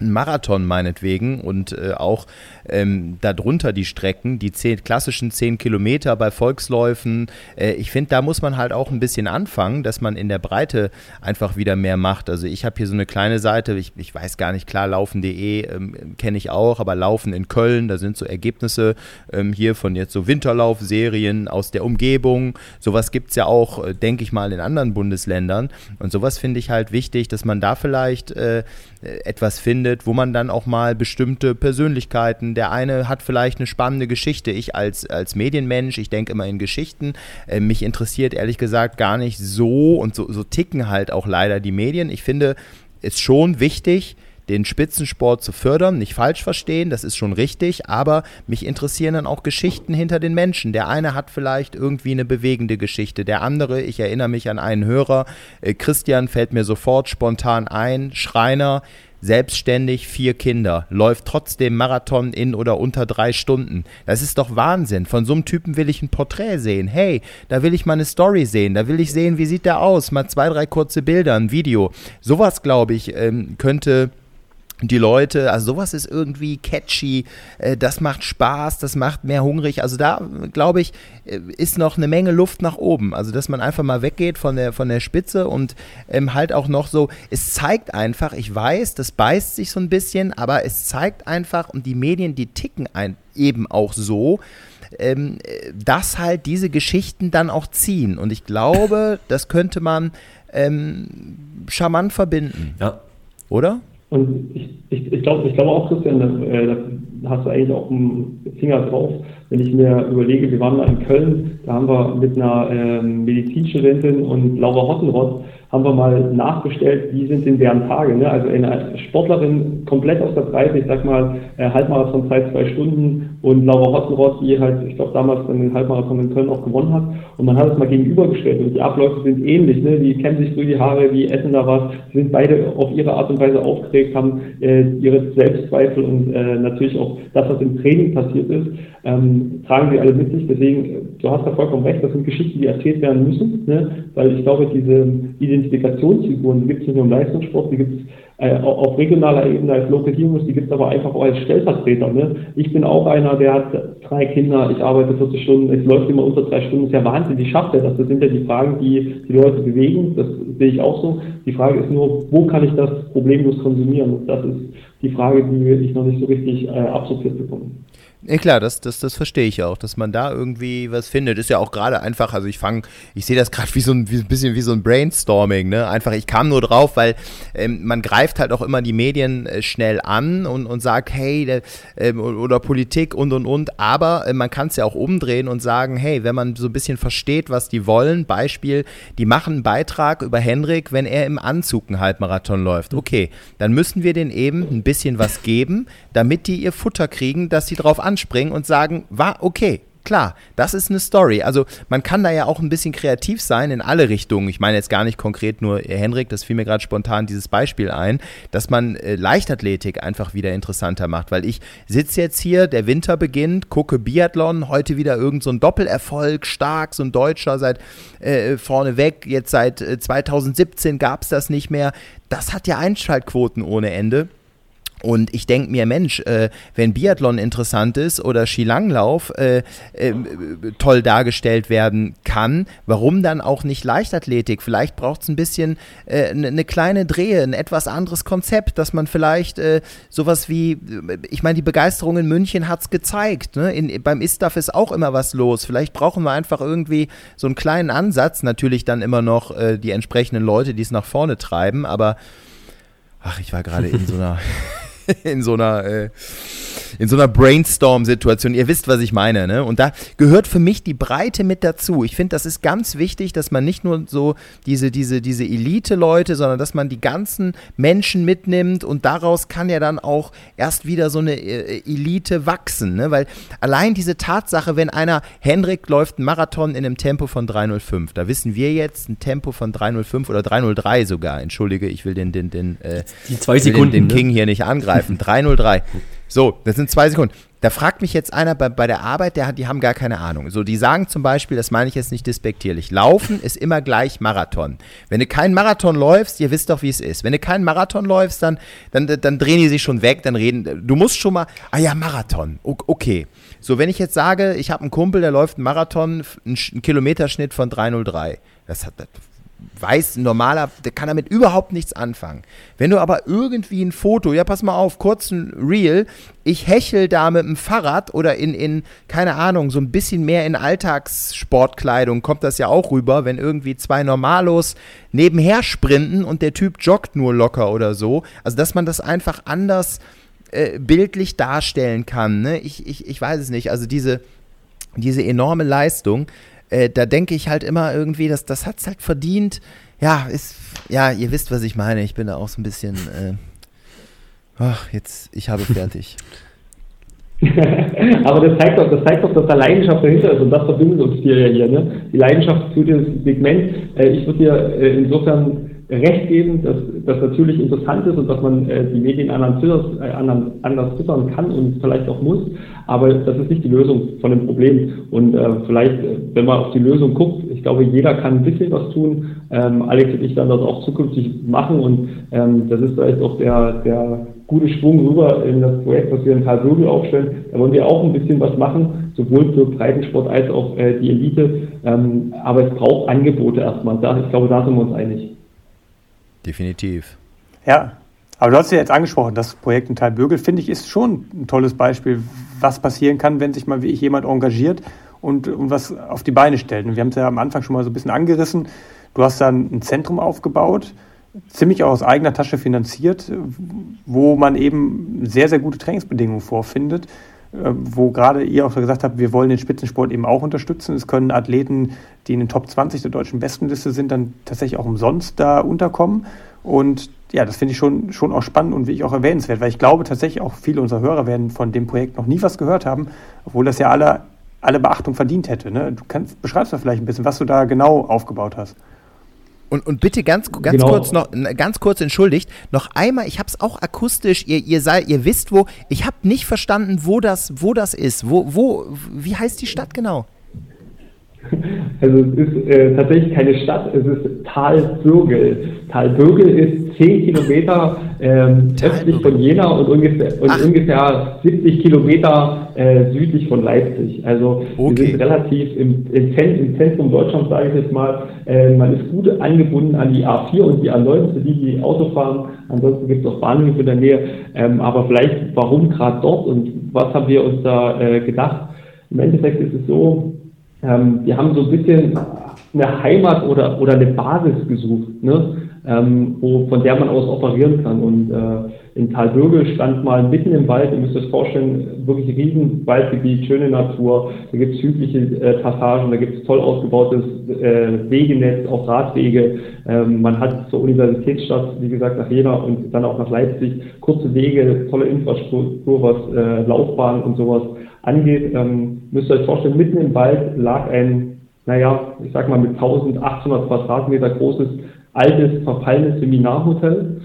A: ein Marathon meinetwegen und äh, auch ähm, darunter die Strecken, die zehn, klassischen 10 Kilometer bei Volksläufen. Äh, ich finde, da muss man halt auch ein bisschen anfangen, dass man in der Breite einfach wieder mehr macht. Also ich habe hier so eine kleine Seite, ich, ich weiß gar nicht, klar, laufen.de ähm, kenne ich auch, aber Laufen in Köln, da sind so Ergebnisse ähm, hier von jetzt so Winterlaufserien aus der Umgebung. Sowas gibt es ja auch, äh, denke ich mal, in anderen Bundesländern. Und sowas finde ich halt wichtig, dass man da vielleicht äh, etwas findet, wo man dann auch mal bestimmte Persönlichkeiten der eine hat vielleicht eine spannende Geschichte. Ich als, als Medienmensch, ich denke immer in Geschichten. Äh, mich interessiert ehrlich gesagt gar nicht so und so, so ticken halt auch leider die Medien. Ich finde es schon wichtig, den Spitzensport zu fördern, nicht falsch verstehen, das ist schon richtig, aber mich interessieren dann auch Geschichten hinter den Menschen. Der eine hat vielleicht irgendwie eine bewegende Geschichte, der andere, ich erinnere mich an einen Hörer, äh, Christian fällt mir sofort spontan ein, Schreiner, selbstständig, vier Kinder, läuft trotzdem Marathon in oder unter drei Stunden. Das ist doch Wahnsinn. Von so einem Typen will ich ein Porträt sehen. Hey, da will ich mal eine Story sehen. Da will ich sehen, wie sieht der aus. Mal zwei, drei kurze Bilder, ein Video. Sowas, glaube ich, ähm, könnte die Leute, also sowas ist irgendwie catchy, äh, das macht Spaß, das macht mehr hungrig. Also da, glaube ich, äh, ist noch eine Menge Luft nach oben. Also dass man einfach mal weggeht von der, von der Spitze und ähm, halt auch noch so, es zeigt einfach, ich weiß, das beißt sich so ein bisschen, aber es zeigt einfach, und die Medien, die ticken ein, eben auch so, ähm, dass halt diese Geschichten dann auch ziehen. Und ich glaube, das könnte man ähm, charmant verbinden. Ja. Oder?
D: Und ich, ich, ich glaube ich glaub auch, Christian, da, äh, da hast du eigentlich auch einen Finger drauf. Wenn ich mir überlege, wir waren mal in Köln, da haben wir mit einer äh, Medizinstudentin und Laura Hottenrott haben wir mal nachgestellt, wie sind denn deren Tage. Ne? Also eine Sportlerin komplett aus der Breite, ich sag mal äh, Halbmarathon Zeit zwei Stunden und Laura Hottenrott, die halt, ich glaube damals dann den Halbmarathon in Köln auch gewonnen hat. Und man hat es mal gegenübergestellt und die Abläufe sind ähnlich. Ne? Die kennen sich durch die Haare, die essen da was, sind beide auf ihre Art und Weise aufgeregt, haben äh, ihre Selbstzweifel und äh, natürlich auch das, was im Training passiert ist, ähm, tragen sie alle mit sich. Deswegen, äh, du hast da vollkommen recht, das sind Geschichten, die erzählt werden müssen, ne? weil ich glaube, diese Identität Identifikationsfiguren, die gibt es nicht nur im Leistungssport, die gibt es äh, auf regionaler Ebene als Local Heroes, die gibt es aber einfach auch als Stellvertreter. Ne? Ich bin auch einer, der hat drei Kinder, ich arbeite 40 Stunden, es läuft immer unter drei Stunden, ist ja Wahnsinn, wie schafft er das? Das sind ja die Fragen, die die Leute bewegen, das sehe ich auch so. Die Frage ist nur, wo kann ich das problemlos konsumieren? Und das ist die Frage, die ich noch nicht so richtig äh, absorbiert bekomme.
A: Ja klar, das, das, das verstehe ich auch, dass man da irgendwie was findet. Ist ja auch gerade einfach, also ich fange, ich sehe das [LAUGHS] gerade wie so ein wie, bisschen wie so ein Brainstorming, ne? Einfach, ich kam nur drauf, weil ähm, man greift halt auch immer die Medien äh, schnell an und, und sagt, hey, der, ähm, oder Politik und und und, aber äh, man kann es ja auch umdrehen und sagen, hey, wenn man so ein bisschen versteht, was die wollen, Beispiel, die machen einen Beitrag über Hendrik, wenn er im Anzug einen Halbmarathon läuft. Okay, dann müssen wir denen eben ein bisschen was geben, damit die ihr Futter kriegen, dass sie drauf an anspringen und sagen, war okay, klar, das ist eine Story. Also man kann da ja auch ein bisschen kreativ sein in alle Richtungen. Ich meine jetzt gar nicht konkret nur Henrik, das fiel mir gerade spontan dieses Beispiel ein, dass man äh, Leichtathletik einfach wieder interessanter macht, weil ich sitze jetzt hier, der Winter beginnt, gucke Biathlon, heute wieder irgend so ein Doppelerfolg, stark, so ein Deutscher seit äh, vorneweg, jetzt seit äh, 2017 gab es das nicht mehr. Das hat ja Einschaltquoten ohne Ende. Und ich denke mir, Mensch, äh, wenn Biathlon interessant ist oder Skilanglauf äh, äh, toll dargestellt werden kann, warum dann auch nicht Leichtathletik? Vielleicht braucht es ein bisschen eine äh, ne kleine Drehe, ein etwas anderes Konzept, dass man vielleicht äh, sowas wie, ich meine, die Begeisterung in München hat es gezeigt. Ne? In, beim ISTAF ist auch immer was los. Vielleicht brauchen wir einfach irgendwie so einen kleinen Ansatz, natürlich dann immer noch äh, die entsprechenden Leute, die es nach vorne treiben, aber ach, ich war gerade in so einer [LAUGHS] [LAUGHS] in so einer, äh, in so einer Brainstorm-Situation. Ihr wisst, was ich meine, ne? Und da gehört für mich die Breite mit dazu. Ich finde, das ist ganz wichtig, dass man nicht nur so diese, diese, diese Elite-Leute, sondern dass man die ganzen Menschen mitnimmt und daraus kann ja dann auch erst wieder so eine äh, Elite wachsen, ne? Weil allein diese Tatsache, wenn einer, Hendrik läuft einen Marathon in einem Tempo von 305, da wissen wir jetzt ein Tempo von 305 oder 303 sogar. Entschuldige, ich will den, den, den,
C: äh, die zwei Sekunden,
A: den, den King ne? hier nicht angreifen. [LAUGHS] 303. So, das sind zwei Sekunden. Da fragt mich jetzt einer bei, bei der Arbeit, der die haben gar keine Ahnung. So, die sagen zum Beispiel, das meine ich jetzt nicht despektierlich, Laufen ist immer gleich Marathon. Wenn du keinen Marathon läufst, ihr wisst doch, wie es ist. Wenn du keinen Marathon läufst, dann, dann, dann drehen die sich schon weg, dann reden. Du musst schon mal, ah ja, Marathon, okay. So, wenn ich jetzt sage, ich habe einen Kumpel, der läuft einen Marathon, einen, Kilometerschnitt von 303. Das hat, weiß ein normaler, der kann damit überhaupt nichts anfangen. Wenn du aber irgendwie ein Foto, ja pass mal auf, kurz ein Reel, ich hechel da mit dem Fahrrad oder in, in, keine Ahnung, so ein bisschen mehr in Alltagssportkleidung kommt das ja auch rüber, wenn irgendwie zwei Normalos nebenher sprinten und der Typ joggt nur locker oder so. Also dass man das einfach anders äh, bildlich darstellen kann. Ne? Ich, ich, ich weiß es nicht. Also diese, diese enorme Leistung, äh, da denke ich halt immer irgendwie, dass das hat es halt verdient. Ja, ist, ja, ihr wisst, was ich meine. Ich bin da auch so ein bisschen. Äh, Ach, jetzt, ich habe fertig. [LAUGHS]
D: Aber das zeigt doch, das zeigt doch, dass da Leidenschaft dahinter ist und das verbindet uns hier ja hier. Ne? Die Leidenschaft zu diesem Segment. Äh, ich würde dir äh, insofern recht geben, dass das natürlich interessant ist und dass man äh, die Medien anders, äh, anders füttern kann und vielleicht auch muss. Aber das ist nicht die Lösung von dem Problem. Und äh, vielleicht, äh, wenn man auf die Lösung guckt, ich glaube, jeder kann ein bisschen was tun. Ähm, Alex und ich werden das auch zukünftig machen und ähm, das ist vielleicht auch der, der gute Schwung rüber in das Projekt, was wir in Karlsruhe aufstellen. Da wollen wir auch ein bisschen was machen, sowohl für Breitensport als auch äh, die Elite. Ähm, aber es braucht Angebote erstmal. Da, ich glaube, da sind wir uns einig.
A: Definitiv.
B: Ja, aber du hast ja jetzt angesprochen, das Projekt in Talbögel, finde ich, ist schon ein tolles Beispiel, was passieren kann, wenn sich mal wie ich jemand engagiert und, und was auf die Beine stellt. Und wir haben es ja am Anfang schon mal so ein bisschen angerissen. Du hast dann ein Zentrum aufgebaut, ziemlich auch aus eigener Tasche finanziert, wo man eben sehr, sehr gute Trainingsbedingungen vorfindet, wo gerade ihr auch gesagt habt, wir wollen den Spitzensport eben auch unterstützen. Es können Athleten, die in den Top 20 der deutschen Bestenliste sind, dann tatsächlich auch umsonst da unterkommen. Und ja, das finde ich schon, schon auch spannend und wie ich auch erwähnenswert, weil ich glaube tatsächlich auch viele unserer Hörer werden von dem Projekt noch nie was gehört haben, obwohl das ja alle, alle Beachtung verdient hätte. Ne? Du kannst, beschreibst da vielleicht ein bisschen, was du da genau aufgebaut hast.
A: Und, und bitte ganz, ganz genau. kurz noch, ganz kurz entschuldigt, noch einmal, ich habe es auch akustisch, ihr, ihr, seid, ihr wisst wo, ich habe nicht verstanden, wo das, wo das ist. Wo, wo, wie heißt die Stadt genau?
D: Also es ist äh, tatsächlich keine Stadt, es ist Talbürgel. Talbürgel ist 10 Kilometer ähm, östlich von Jena und ungefähr, und ungefähr 70 Kilometer äh, südlich von Leipzig. Also okay. wir sind relativ im, im, Zentrum Deutschlands, sage ich jetzt mal. Äh, man ist gut angebunden an die A4 und die A9 für die, die Auto fahren. Ansonsten gibt es auch Bahnhöfe in der Nähe. Ähm, aber vielleicht, warum gerade dort und was haben wir uns da äh, gedacht? Im Endeffekt ist es so, ähm, wir haben so ein bisschen eine Heimat oder, oder eine Basis gesucht, ne? ähm, wo, von der man aus operieren kann. Und äh, in Talbürgel stand mal mitten im Wald, ihr müsst euch vorstellen, wirklich riesen Waldgebiet, schöne Natur, da gibt es hügliche äh, Passagen, da gibt es toll ausgebautes äh, Wegenetz, auch Radwege. Ähm, man hat zur Universitätsstadt, wie gesagt, nach Jena und dann auch nach Leipzig kurze Wege, tolle Infrastruktur, was äh, Laufbahnen und sowas angeht. Ähm, müsst ihr euch vorstellen, mitten im Wald lag ein, naja, ich sag mal mit 1800 Quadratmeter großes, altes, verfallenes Seminarhotel.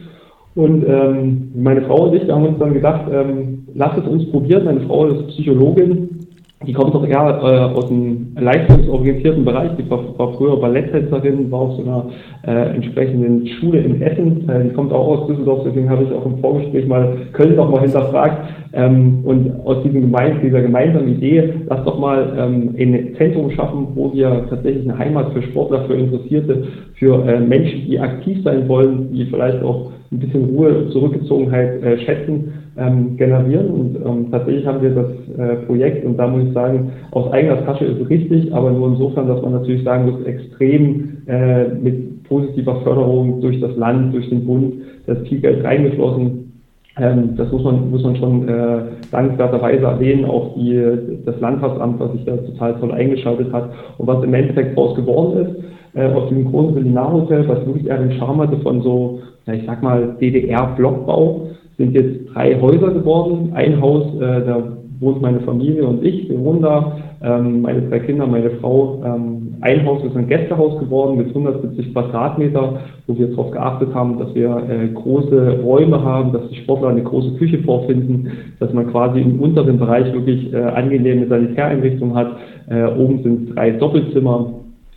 D: Und ähm, meine Frau und ich, wir haben uns dann gedacht, ähm, lass es uns probieren. Meine Frau ist Psychologin die kommt doch eher äh, aus einem leistungsorientierten Bereich. Die war, war früher Balletttänzerin, war auf so einer äh, entsprechenden Schule in Essen. Äh, die kommt auch aus Düsseldorf, deswegen habe ich auch im Vorgespräch mal Köln noch mal hinterfragt. Ähm, und aus diesem Gemein dieser gemeinsamen Idee, lass doch mal ähm, ein Zentrum schaffen, wo wir tatsächlich eine Heimat für Sportler, für Interessierte, für äh, Menschen, die aktiv sein wollen, die vielleicht auch ein bisschen Ruhe, Zurückgezogenheit äh, schätzen ähm, generieren. Und ähm, tatsächlich haben wir das äh, Projekt, und da muss ich sagen, aus eigener Tasche ist richtig, aber nur insofern, dass man natürlich sagen muss, extrem äh, mit positiver Förderung durch das Land, durch den Bund, da ist viel Geld reingeflossen. Ähm, das muss man, muss man schon äh, dankenswerterweise erwähnen, auch die, das Landratsamt, was sich da total toll eingeschaltet hat und was im Endeffekt daraus geworden ist, äh, aus dem großen Seminarhotel, was wirklich eher den Charme hatte von so, ja, ich sag mal, DDR-Blockbau, sind jetzt drei Häuser geworden. Ein Haus, äh, da wohnt meine Familie und ich, wir wohnen da, ähm, meine drei Kinder, meine Frau. Ähm, ein Haus ist ein Gästehaus geworden mit 170 Quadratmeter, wo wir darauf geachtet haben, dass wir äh, große Räume haben, dass die Sportler eine große Küche vorfinden, dass man quasi im unteren Bereich wirklich äh, angenehme Sanitäreinrichtungen hat. Äh, oben sind drei Doppelzimmer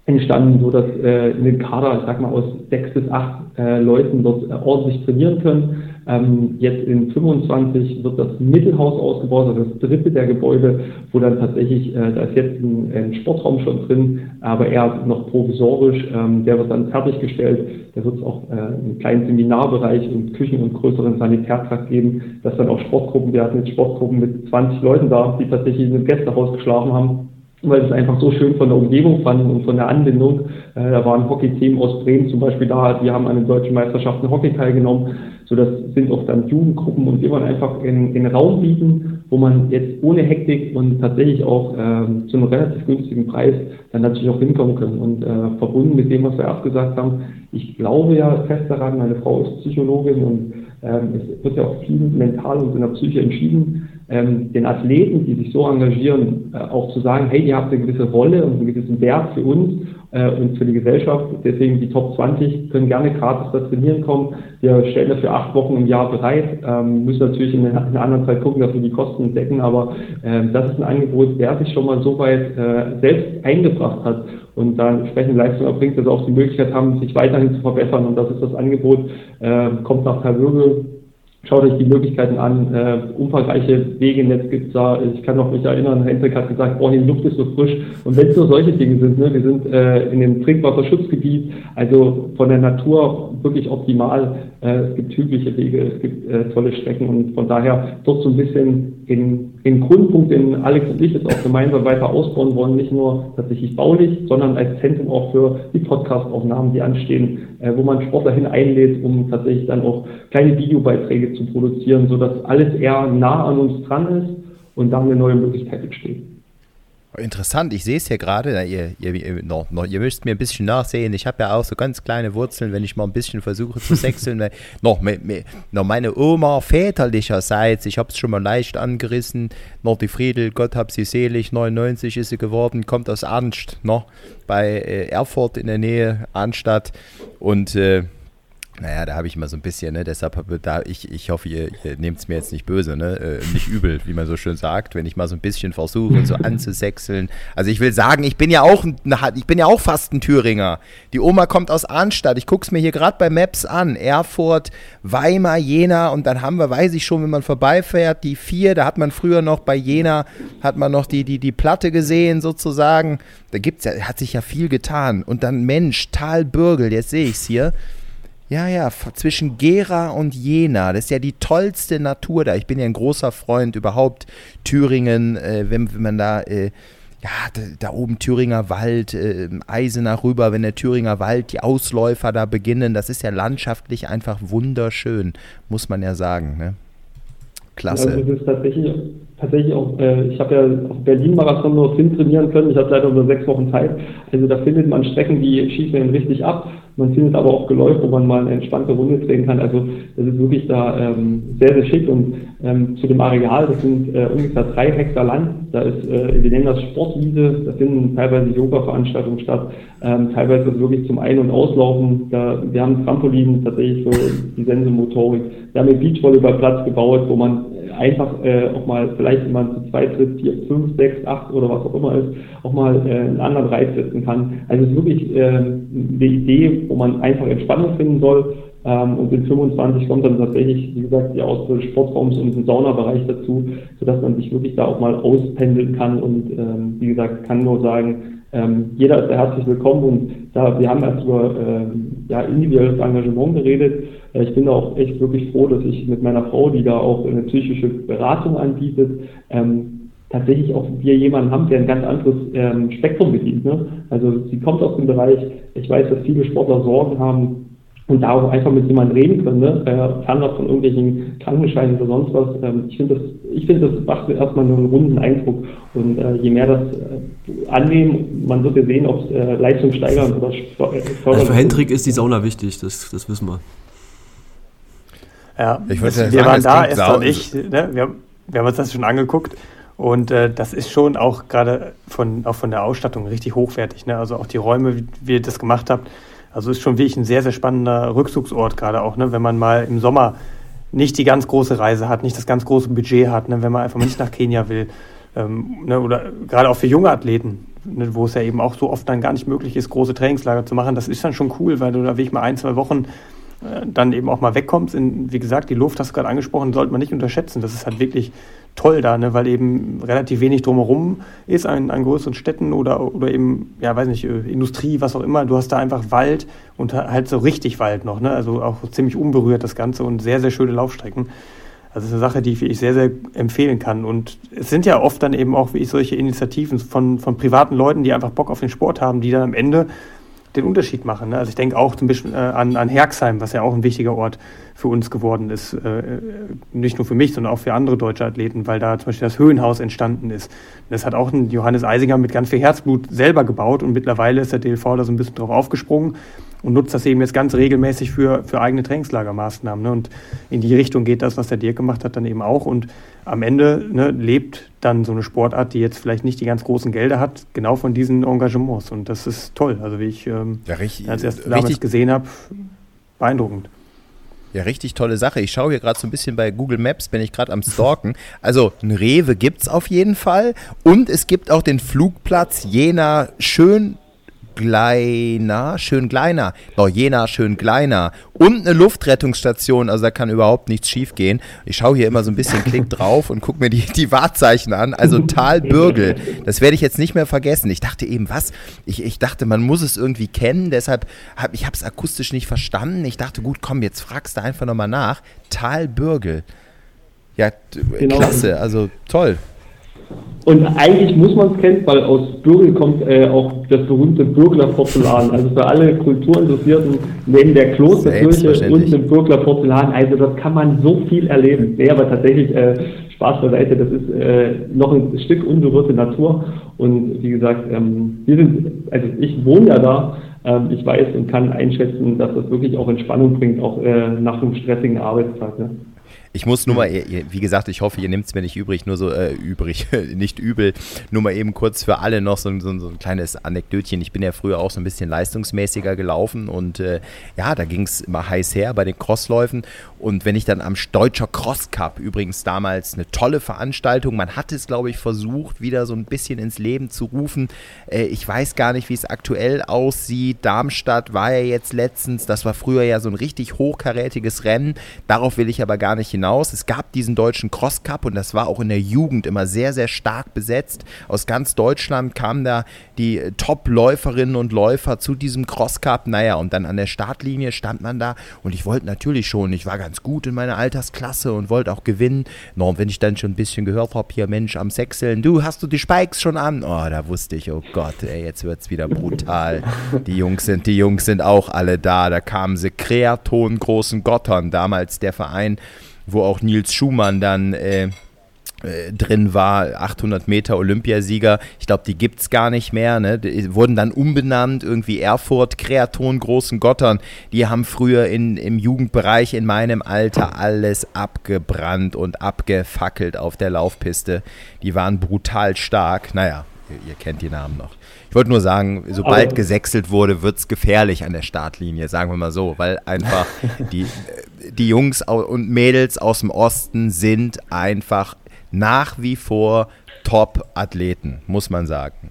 D: entstanden, so dass äh, in den Kader, ich sag mal, aus sechs bis acht äh, Leuten dort äh, ordentlich trainieren können. Ähm, jetzt in 25 wird das Mittelhaus ausgebaut, also das dritte der Gebäude, wo dann tatsächlich, äh, da ist jetzt ein, ein, Sportraum schon drin, aber eher noch provisorisch. Ähm, der wird dann fertiggestellt. Da wird es auch äh, einen kleinen Seminarbereich und Küchen und größeren Sanitärtrakt geben, dass dann auch Sportgruppen, wir hatten jetzt Sportgruppen mit 20 Leuten da, die tatsächlich in einem Gästehaus geschlafen haben weil es einfach so schön von der Umgebung fanden und von der Anbindung. Äh, da waren Hockey-Team aus Bremen zum Beispiel da, die haben an den deutschen Meisterschaften Hockey teilgenommen. So, das sind auch dann Jugendgruppen und wir wollen einfach in, in Raum bieten, wo man jetzt ohne Hektik und tatsächlich auch äh, zu einem relativ günstigen Preis dann natürlich auch hinkommen können. Und äh, verbunden mit dem, was wir abgesagt haben, ich glaube ja fest daran, meine Frau ist Psychologin und ähm, es wird ja auch viel mental und in der Psyche entschieden, ähm, den Athleten, die sich so engagieren, äh, auch zu sagen, hey, ihr habt eine gewisse Rolle und einen gewissen Wert für uns äh, und für die Gesellschaft. Deswegen die Top 20 können gerne gratis da trainieren kommen. Wir stellen dafür acht Wochen im Jahr bereit, ähm, müssen natürlich in einer anderen Zeit gucken, dass wir die Kosten decken, aber äh, das ist ein Angebot, wer sich schon mal so weit äh, selbst eingebracht hat und da entsprechende Leistung erbringt, dass sie auch die Möglichkeit haben, sich weiterhin zu verbessern. Und das ist das Angebot, äh, kommt nach Talwürgel, Schaut euch die Möglichkeiten an. Äh, umfangreiche Wege im Netz gibt es da. Ich kann noch mich erinnern, Hendrik hat gesagt, oh, die Luft ist so frisch. Und wenn es nur solche Dinge sind, ne, wir sind äh, in dem Trinkwasserschutzgebiet, also von der Natur wirklich optimal. Äh, es gibt hügliche Wege, es gibt äh, tolle Strecken und von daher dort so ein bisschen in, in Grundpunkt, den Alex und ich jetzt auch gemeinsam weiter ausbauen wollen, nicht nur tatsächlich baulich, sondern als Zentrum auch für die Podcast-Aufnahmen, die anstehen, äh, wo man Sportler hin einlädt, um tatsächlich dann auch kleine Videobeiträge zu produzieren, sodass alles eher nah an uns dran ist und da eine neue Möglichkeit entsteht.
A: Interessant, ich sehe es hier gerade, ihr, ihr, noch, noch, ihr müsst mir ein bisschen nachsehen. Ich habe ja auch so ganz kleine Wurzeln, wenn ich mal ein bisschen versuche zu sechseln. [LAUGHS] noch, noch meine Oma väterlicherseits, ich habe es schon mal leicht angerissen, noch die Friedel, Gott hab sie selig, 99 ist sie geworden, kommt aus Arnst, noch bei äh, Erfurt in der Nähe, Arnstadt. Und äh, naja, da habe ich immer so ein bisschen, ne, deshalb da ich, ich hoffe, ihr, ihr nehmt es mir jetzt nicht böse, ne, äh, nicht übel, wie man so schön sagt, wenn ich mal so ein bisschen versuche, so anzusechseln. Also ich will sagen, ich bin ja auch, ich bin ja auch fast ein Thüringer. Die Oma kommt aus Arnstadt. Ich gucke es mir hier gerade bei Maps an. Erfurt, Weimar, Jena und dann haben wir, weiß ich schon, wenn man vorbeifährt, die vier. Da hat man früher noch bei Jena hat man noch die die die Platte gesehen sozusagen. Da gibt's ja, hat sich ja viel getan. Und dann Mensch, Talbürgel, jetzt sehe ich es hier. Ja, ja, zwischen Gera und Jena. Das ist ja die tollste Natur da. Ich bin ja ein großer Freund überhaupt Thüringen, äh, wenn, wenn man da, äh, ja, da, da, oben Thüringer Wald, äh, Eisenach rüber, wenn der Thüringer Wald, die Ausläufer da beginnen. Das ist ja landschaftlich einfach wunderschön, muss man ja sagen. Ne? Klasse.
D: Also das ist tatsächlich, tatsächlich auch, äh, ich habe ja auf Berlin-Marathon nur Finn trainieren können. Ich hatte leider nur sechs Wochen Zeit. Also da findet man Strecken, die schießen richtig ab. Man findet aber auch Geläuf, wo man mal eine entspannte Runde drehen kann. Also das ist wirklich da ähm, sehr, sehr schick. Und ähm, zu dem Areal, das sind äh, ungefähr drei Hektar Land. Da ist, äh, wir nennen das Sportwiese, da finden teilweise Yoga-Veranstaltungen statt, ähm, teilweise wirklich zum Ein- und Auslaufen. Da, wir haben Trampolin tatsächlich für die Sensomotorik. Wir haben einen Beachvolleyballplatz gebaut, wo man einfach äh, auch mal, vielleicht wenn man zu zwei, dritt, vier, fünf, sechs, acht oder was auch immer ist, auch mal äh, einen anderen Reiz setzen kann. Also es ist wirklich äh, eine Idee, wo man einfach Entspannung finden soll. Ähm, und in 25 kommt dann tatsächlich, wie gesagt, die Ausbildung des Sportraums und ein Saunabereich dazu, sodass man sich wirklich da auch mal auspendeln kann. Und ähm, wie gesagt, kann nur sagen, ähm, jeder ist da herzlich willkommen und da, wir haben erst über ähm, ja, individuelles Engagement geredet. Äh, ich bin da auch echt wirklich froh, dass ich mit meiner Frau, die da auch eine psychische Beratung anbietet, ähm, tatsächlich auch wir jemanden haben, der ein ganz anderes ähm, Spektrum bedient. Ne? Also sie kommt aus dem Bereich, ich weiß, dass viele Sportler Sorgen haben, und da auch einfach mit jemandem reden können, ne? äh, fernab von irgendwelchen Krankenscheinen oder sonst was. Ähm, ich finde, das, ich finde, das macht erstmal nur einen runden Eindruck. Und äh, je mehr das äh, annehmen, man wird ja sehen, ob es äh, Leistung steigern oder
C: fördern. Also für Hendrik ist die Sauna wichtig, das, das wissen wir.
B: Ja, ich das, wir sagen, waren da, Esther und ich, ne? wir, wir, haben uns das schon angeguckt. Und äh, das ist schon auch gerade von, auch von der Ausstattung richtig hochwertig. Ne? Also auch die Räume, wie, wie ihr das gemacht habt, also ist schon wirklich ein sehr, sehr spannender Rückzugsort gerade auch, ne? wenn man mal im Sommer nicht die ganz große Reise hat, nicht das ganz große Budget hat, ne? wenn man einfach mal nicht nach Kenia will. Ähm, ne? Oder gerade auch für junge Athleten, ne? wo es ja eben auch so oft dann gar nicht möglich ist, große Trainingslager zu machen. Das ist dann schon cool, weil du da wirklich mal ein, zwei Wochen äh, dann eben auch mal wegkommst. In, wie gesagt, die Luft hast du gerade angesprochen, sollte man nicht unterschätzen. Das ist halt wirklich toll da, ne? weil eben relativ wenig drumherum ist an, an größeren Städten oder, oder eben, ja, weiß nicht, äh, Industrie, was auch immer. Du hast da einfach Wald und halt so richtig Wald noch, ne? also auch ziemlich unberührt das Ganze und sehr, sehr schöne Laufstrecken. Also es ist eine Sache, die ich sehr, sehr empfehlen kann. Und es sind ja oft dann eben auch wie ich solche Initiativen von, von privaten Leuten, die einfach Bock auf den Sport haben, die dann am Ende den Unterschied machen. Ne? Also ich denke auch zum Beispiel äh, an, an Herxheim, was ja auch ein wichtiger Ort für uns geworden ist. Äh, nicht nur für mich, sondern auch für andere deutsche Athleten, weil da zum Beispiel das Höhenhaus entstanden ist. Das hat auch ein Johannes Eisinger mit ganz viel Herzblut selber gebaut und mittlerweile ist der DLV da so ein bisschen drauf aufgesprungen und nutzt das eben jetzt ganz regelmäßig für, für eigene Trainingslagermaßnahmen. Ne? Und in die Richtung geht das, was der Dirk gemacht hat, dann eben auch. Und am Ende ne, lebt dann so eine Sportart, die jetzt vielleicht nicht die ganz großen Gelder hat, genau von diesen Engagements. Und das ist toll. Also wie ich ähm, ja, richtig, als erst damals gesehen habe, beeindruckend.
A: Ja, richtig tolle Sache. Ich schaue hier gerade so ein bisschen bei Google Maps, bin ich gerade am Stalken. [LAUGHS] Also ein Rewe gibt es auf jeden Fall. Und es gibt auch den Flugplatz Jena schön Gleiner, schön Kleiner, oh, Jena, schön Kleiner und eine Luftrettungsstation, also da kann überhaupt nichts schief gehen. Ich schaue hier immer so ein bisschen Klick [LAUGHS] drauf und gucke mir die, die Wahrzeichen an, also Talbürgel, das werde ich jetzt nicht mehr vergessen. Ich dachte eben, was? Ich, ich dachte, man muss es irgendwie kennen, deshalb habe ich es akustisch nicht verstanden. Ich dachte, gut, komm, jetzt fragst du einfach nochmal nach. Talbürgel. Ja, genau. klasse, also toll.
D: Und eigentlich muss man es kennen, weil aus Bürgel kommt äh, auch das berühmte Bürgler-Porzellan. Also für alle Kulturinteressierten neben der Klosterkirche und dem Bürgler-Porzellan. Also das kann man so viel erleben. Nee, aber tatsächlich äh, Spaß beiseite, das ist äh, noch ein Stück unberührte Natur. Und wie gesagt, ähm, wir sind, also ich wohne ja da. Ähm, ich weiß und kann einschätzen, dass das wirklich auch Entspannung bringt, auch äh, nach einem stressigen Arbeitstag. Ne?
A: Ich muss nur mal, wie gesagt, ich hoffe, ihr nehmt es mir nicht übrig, nur so äh, übrig, [LAUGHS] nicht übel, nur mal eben kurz für alle noch so, so, so, ein kleines Anekdötchen. Ich bin ja früher auch so ein bisschen leistungsmäßiger gelaufen und äh, ja, da ging es immer heiß her bei den Crossläufen. Und wenn ich dann am Deutscher Cross Cup, übrigens damals eine tolle Veranstaltung, man hat es, glaube ich, versucht, wieder so ein bisschen ins Leben zu rufen. Äh, ich weiß gar nicht, wie es aktuell aussieht. Darmstadt war ja jetzt letztens, das war früher ja so ein richtig hochkarätiges Rennen. Darauf will ich aber gar nicht hinaus. Es gab diesen deutschen Cross Cup und das war auch in der Jugend immer sehr, sehr stark besetzt. Aus ganz Deutschland kamen da die Top-Läuferinnen und Läufer zu diesem Cross Cup. Naja, und dann an der Startlinie stand man da und ich wollte natürlich schon, ich war ganz gut in meiner Altersklasse und wollte auch gewinnen. No, und wenn ich dann schon ein bisschen gehört habe, hier Mensch am Sechseln, du hast du die Spikes schon an? Oh, da wusste ich, oh Gott, ey, jetzt wird es wieder brutal. Die Jungs sind, die Jungs sind auch alle da. Da kamen sie Kreaton großen Gottern, damals der Verein wo auch Nils Schumann dann äh, äh drin war, 800 Meter Olympiasieger. Ich glaube, die gibt es gar nicht mehr. Ne? Die wurden dann umbenannt, irgendwie Erfurt, Kreaton, Großen Gottern. Die haben früher in, im Jugendbereich in meinem Alter alles abgebrannt und abgefackelt auf der Laufpiste. Die waren brutal stark. Naja, ihr, ihr kennt die Namen noch. Ich wollte nur sagen, sobald Aber gesächselt wurde, wird es gefährlich an der Startlinie, sagen wir mal so, weil einfach [LAUGHS] die, die Jungs und Mädels aus dem Osten sind einfach nach wie vor Top-Athleten, muss man sagen.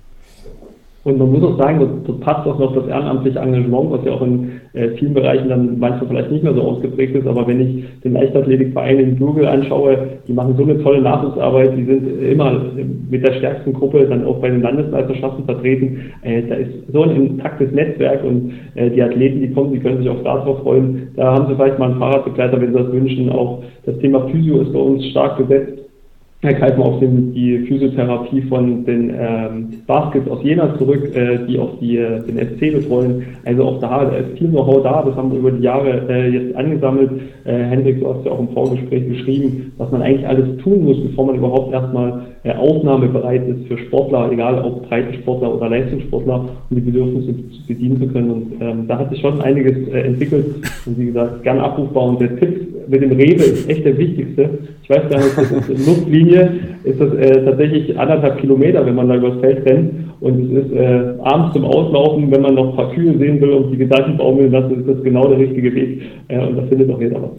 D: Und man muss auch sagen, das, das passt auch noch das ehrenamtliche Engagement, was ja auch in äh, vielen Bereichen dann manchmal vielleicht nicht mehr so ausgeprägt ist. Aber wenn ich den Leichtathletikverein in Google anschaue, die machen so eine tolle Nachwuchsarbeit, die sind immer mit der stärksten Gruppe dann auch bei den Landesmeisterschaften vertreten. Äh, da ist so ein intaktes Netzwerk und äh, die Athleten, die kommen, die können sich auch darauf freuen. Da haben sie vielleicht mal einen Fahrradbegleiter, wenn sie das wünschen. Auch das Thema Physio ist bei uns stark besetzt Herr greifen auf den, die Physiotherapie von den ähm, Baskets aus Jena zurück, äh, die auch die, äh, den SC betreuen. Also auch da, ist viel Know-how da, das haben wir über die Jahre äh, jetzt angesammelt. Äh, Hendrik, du hast ja auch im Vorgespräch beschrieben, was man eigentlich alles tun muss, bevor man überhaupt erstmal äh, aufnahmebereit ist für Sportler, egal ob Breitensportler oder Leistungssportler, um die Bedürfnisse zu bedienen zu können. Und ähm, da hat sich schon einiges äh, entwickelt und wie gesagt, gern abrufbar. Und der Tipp mit dem Rewe ist echt der wichtigste. Ich weiß gar nicht, das ist [LAUGHS] Luftlinie, ist das äh, tatsächlich anderthalb Kilometer, wenn man da übers Feld rennt. Und es ist äh, abends zum Auslaufen, wenn man noch ein paar Kühe sehen will und die Gedanken baumeln lassen, ist das genau der richtige Weg. Äh, und da findet auch jeder was.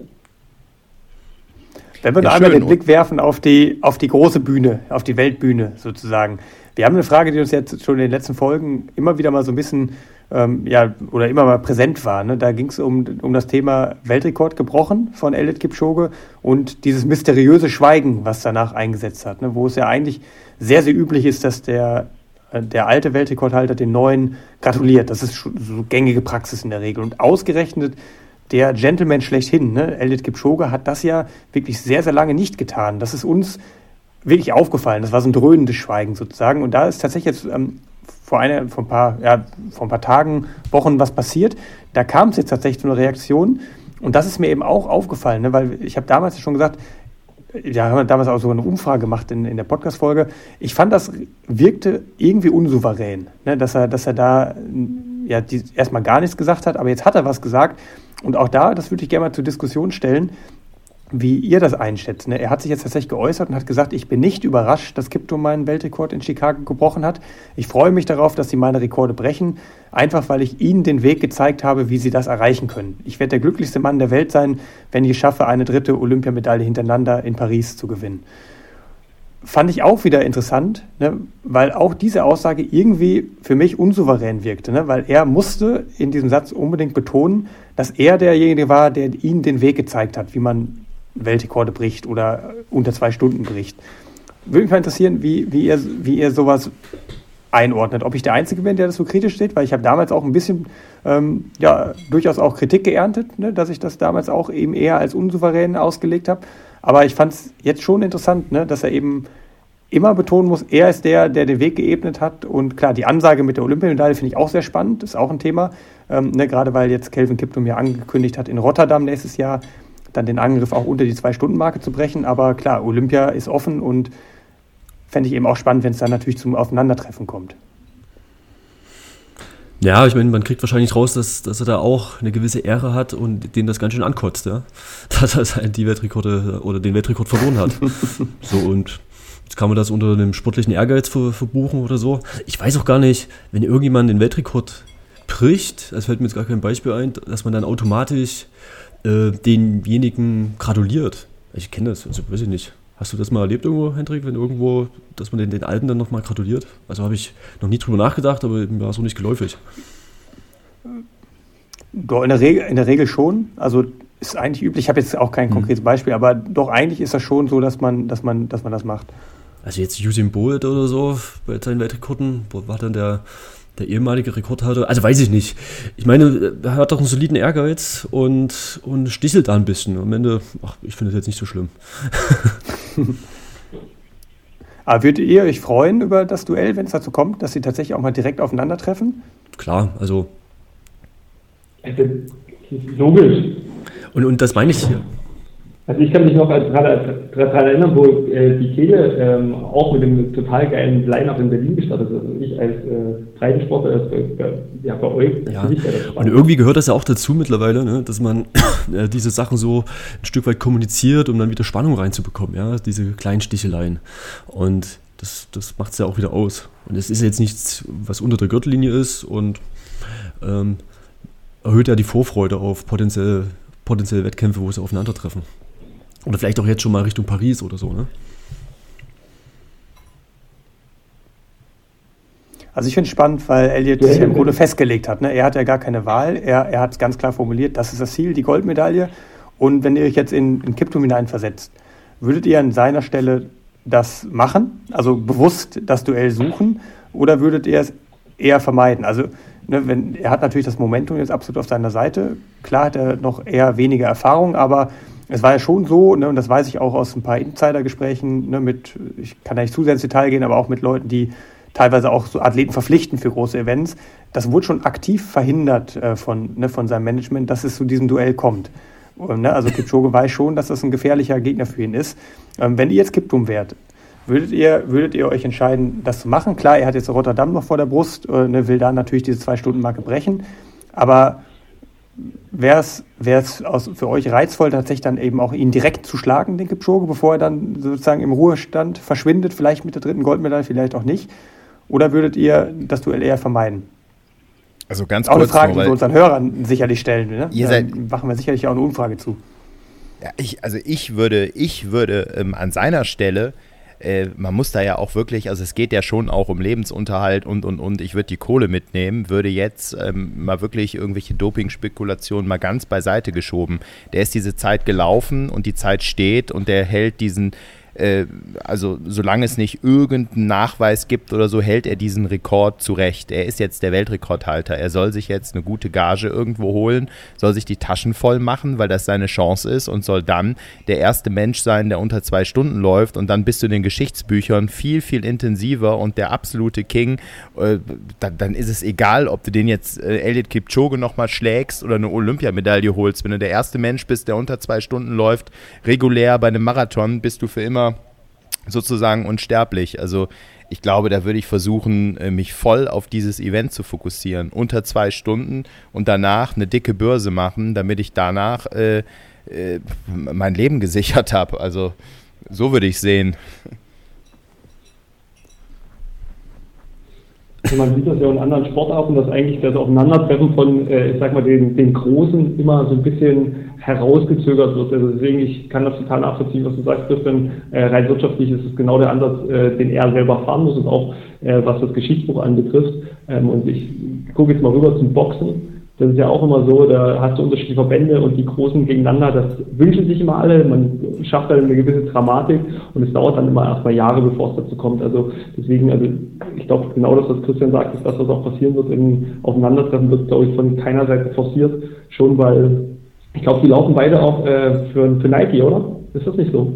B: Wenn wir ja, einmal den Blick werfen auf die, auf die große Bühne, auf die Weltbühne sozusagen. Wir haben eine Frage, die uns jetzt schon in den letzten Folgen immer wieder mal so ein bisschen ähm, ja, oder immer mal präsent war. Ne? Da ging es um, um das Thema Weltrekord gebrochen von Elliot Kipchoge und dieses mysteriöse Schweigen, was danach eingesetzt hat, ne? wo es ja eigentlich sehr, sehr üblich ist, dass der, äh, der alte Weltrekordhalter den neuen gratuliert. Das ist so gängige Praxis in der Regel. Und ausgerechnet der Gentleman schlechthin, ne? Elliot Kipchoge, hat das ja wirklich sehr, sehr lange nicht getan. Das ist uns wirklich aufgefallen. Das war so ein dröhnendes Schweigen sozusagen. Und da ist tatsächlich jetzt ähm, vor, einer, vor, ein paar, ja, vor ein paar Tagen, Wochen was passiert. Da kam es jetzt tatsächlich zu einer Reaktion. Und das ist mir eben auch aufgefallen, ne? weil ich habe damals schon gesagt, ja, haben wir damals auch so eine Umfrage gemacht in, in der Podcast-Folge. Ich fand, das wirkte irgendwie unsouverän, ne? dass, er, dass er da ja, erstmal gar nichts gesagt hat, aber jetzt hat er was gesagt. Und auch da, das würde ich gerne mal zur Diskussion stellen, wie ihr das einschätzt. Ne? Er hat sich jetzt tatsächlich geäußert und hat gesagt, ich bin nicht überrascht, dass Kipto meinen Weltrekord in Chicago gebrochen hat. Ich freue mich darauf, dass sie meine Rekorde brechen, einfach weil ich ihnen den Weg gezeigt habe, wie sie das erreichen können. Ich werde der glücklichste Mann der Welt sein, wenn ich es schaffe, eine dritte Olympiamedaille hintereinander in Paris zu gewinnen. Fand ich auch wieder interessant, ne? weil auch diese Aussage irgendwie für mich unsouverän wirkte, ne? weil er musste in diesem Satz unbedingt betonen, dass er derjenige war, der ihnen den Weg gezeigt hat, wie man Weltrekorde bricht oder unter zwei Stunden bricht. Würde mich mal interessieren, wie, wie, ihr, wie ihr sowas einordnet. Ob ich der Einzige bin, der das so kritisch steht, weil ich habe damals auch ein bisschen, ähm, ja, durchaus auch Kritik geerntet, ne, dass ich das damals auch eben eher als unsouverän ausgelegt habe. Aber ich fand es jetzt schon interessant, ne, dass er eben immer betonen muss, er ist der, der den Weg geebnet hat. Und klar, die Ansage mit der Olympiamedaille finde ich auch sehr spannend, ist auch ein Thema. Ähm, ne, gerade weil jetzt Kelvin Kiptum ja angekündigt hat, in Rotterdam nächstes Jahr dann den Angriff auch unter die Zwei-Stunden-Marke zu brechen. Aber klar, Olympia ist offen und fände ich eben auch spannend, wenn es dann natürlich zum Aufeinandertreffen kommt.
C: Ja, ich meine, man kriegt wahrscheinlich raus, dass, dass er da auch eine gewisse Ehre hat und den das ganz schön ankotzt, ja. [LAUGHS] Dass er halt die Weltrekorde oder den Weltrekord verloren hat. [LAUGHS] so und jetzt kann man das unter einem sportlichen Ehrgeiz ver, verbuchen oder so. Ich weiß auch gar nicht, wenn irgendjemand den Weltrekord bricht, es fällt mir jetzt gar kein Beispiel ein, dass man dann automatisch äh, denjenigen gratuliert. Ich kenne das, also weiß ich nicht. Hast du das mal erlebt irgendwo, Hendrik, wenn irgendwo, dass man den, den Alten dann nochmal gratuliert? Also habe ich noch nie drüber nachgedacht, aber mir war so nicht geläufig.
B: Doch, in der, Regel, in der Regel schon. Also ist eigentlich üblich. Ich habe jetzt auch kein mhm. konkretes Beispiel, aber doch eigentlich ist das schon so, dass man, dass man, dass man das macht.
C: Also jetzt Usain Bolt oder so bei seinen Weltrekorden, war dann der der ehemalige Rekordhalter, also weiß ich nicht. Ich meine, er hat doch einen soliden Ehrgeiz und, und stichelt da ein bisschen. Am Ende, ach, ich finde es jetzt nicht so schlimm. [LAUGHS]
B: Aber würdet ihr euch freuen über das Duell, wenn es dazu kommt, dass sie tatsächlich auch mal direkt aufeinandertreffen?
C: Klar, also.
D: Logisch.
C: Und, und das meine ich hier.
D: Also ich kann mich noch gerade daran erinnern, wo äh, die Kehle ähm, auch mit dem total geilen Line-Up in Berlin gestartet ist. Also ich als äh, Breitensportler, als, äh, ja, bei euch.
C: Ja. Und irgendwie gehört das ja auch dazu mittlerweile, ne? dass man [COUGHS] äh, diese Sachen so ein Stück weit kommuniziert, um dann wieder Spannung reinzubekommen, ja, diese kleinen Sticheleien. Und das, das macht es ja auch wieder aus. Und es ist jetzt nichts, was unter der Gürtellinie ist und ähm, erhöht ja die Vorfreude auf potenzielle, potenzielle Wettkämpfe, wo sie aufeinandertreffen. Oder vielleicht auch jetzt schon mal Richtung Paris oder so, ne?
B: Also ich finde es spannend, weil Elliot sich ja im Grunde festgelegt hat. Ne? Er hat ja gar keine Wahl. Er, er hat es ganz klar formuliert, das ist das Ziel, die Goldmedaille. Und wenn ihr euch jetzt in, in Kiptum hineinversetzt, würdet ihr an seiner Stelle das machen? Also bewusst das Duell suchen? Oder würdet ihr es eher vermeiden? Also ne, wenn, er hat natürlich das Momentum jetzt absolut auf seiner Seite. Klar hat er noch eher weniger Erfahrung, aber es war ja schon so, ne, und das weiß ich auch aus ein paar Insider-Gesprächen ne, mit, ich kann da nicht zu sehr ins Detail gehen, aber auch mit Leuten, die teilweise auch so Athleten verpflichten für große Events. Das wurde schon aktiv verhindert äh, von, ne, von seinem Management, dass es zu diesem Duell kommt. Und, ne, also Kipchoge [LAUGHS] weiß schon, dass das ein gefährlicher Gegner für ihn ist. Ähm, wenn ihr jetzt Kiptum wärt, würdet ihr, würdet ihr euch entscheiden, das zu machen? Klar, er hat jetzt Rotterdam noch vor der Brust, äh, ne, will da natürlich diese Zwei-Stunden-Marke brechen. Aber wäre es für euch reizvoll, tatsächlich dann eben auch ihn direkt zu schlagen, den Kipchoge, bevor er dann sozusagen im Ruhestand verschwindet, vielleicht mit der dritten Goldmedaille, vielleicht auch nicht? Oder würdet ihr das Duell eher vermeiden?
A: Also ganz
B: auch
A: kurz.
B: Auch eine Frage, die wir unseren Hörern sicherlich stellen. Ne?
A: Ihr seid,
B: dann machen wir sicherlich auch eine Umfrage zu.
A: Ja, ich, also ich würde, ich würde ähm, an seiner Stelle äh, man muss da ja auch wirklich, also es geht ja schon auch um Lebensunterhalt und und und. Ich würde die Kohle mitnehmen, würde jetzt ähm, mal wirklich irgendwelche Doping-Spekulationen mal ganz beiseite geschoben. Der ist diese Zeit gelaufen und die Zeit steht und der hält diesen äh, also solange es nicht irgendeinen Nachweis gibt oder so, hält er diesen Rekord zurecht. Er ist jetzt der Weltrekordhalter. Er soll sich jetzt eine gute Gage irgendwo holen, soll sich die Taschen voll machen, weil das seine Chance ist und soll dann der erste Mensch sein, der unter zwei Stunden läuft und dann bist du in den Geschichtsbüchern viel, viel intensiver und der absolute King. Äh, dann, ist es egal, ob du den jetzt äh, Elliot Kipchoge nochmal schlägst oder eine Olympiamedaille holst. Wenn du der erste Mensch bist, der unter zwei Stunden läuft, regulär bei einem Marathon, bist du für immer sozusagen unsterblich. Also ich glaube, da würde ich versuchen, äh, mich voll auf dieses Event zu fokussieren. Unter zwei Stunden und danach eine dicke Börse machen, damit ich danach äh, äh, mein Leben gesichert [LAUGHS] habe. Also so würde ich sehen.
D: Man sieht das ja in anderen Sportarten, dass eigentlich das Aufeinandertreffen von, äh, ich sag mal, den, den Großen immer so ein bisschen herausgezögert wird. Also deswegen, ich kann das total nachvollziehen, was du sagst, Christian. Äh, rein wirtschaftlich ist es genau der Ansatz, äh, den er selber fahren muss und auch äh, was das Geschichtsbuch anbetrifft. Ähm, und ich gucke jetzt mal rüber zum Boxen. Das ist ja auch immer so, da hast du unterschiedliche Verbände und die Großen gegeneinander, das wünschen sich immer alle, man schafft dann eine gewisse Dramatik und es dauert dann immer erstmal Jahre, bevor es dazu kommt. Also deswegen, also ich glaube genau das, was Christian sagt, ist das, was auch passieren wird im Aufeinandertreffen, wird, glaube ich, von keiner Seite forciert, schon weil ich glaube, die laufen beide auch äh, für, für Nike, oder? Ist das nicht so?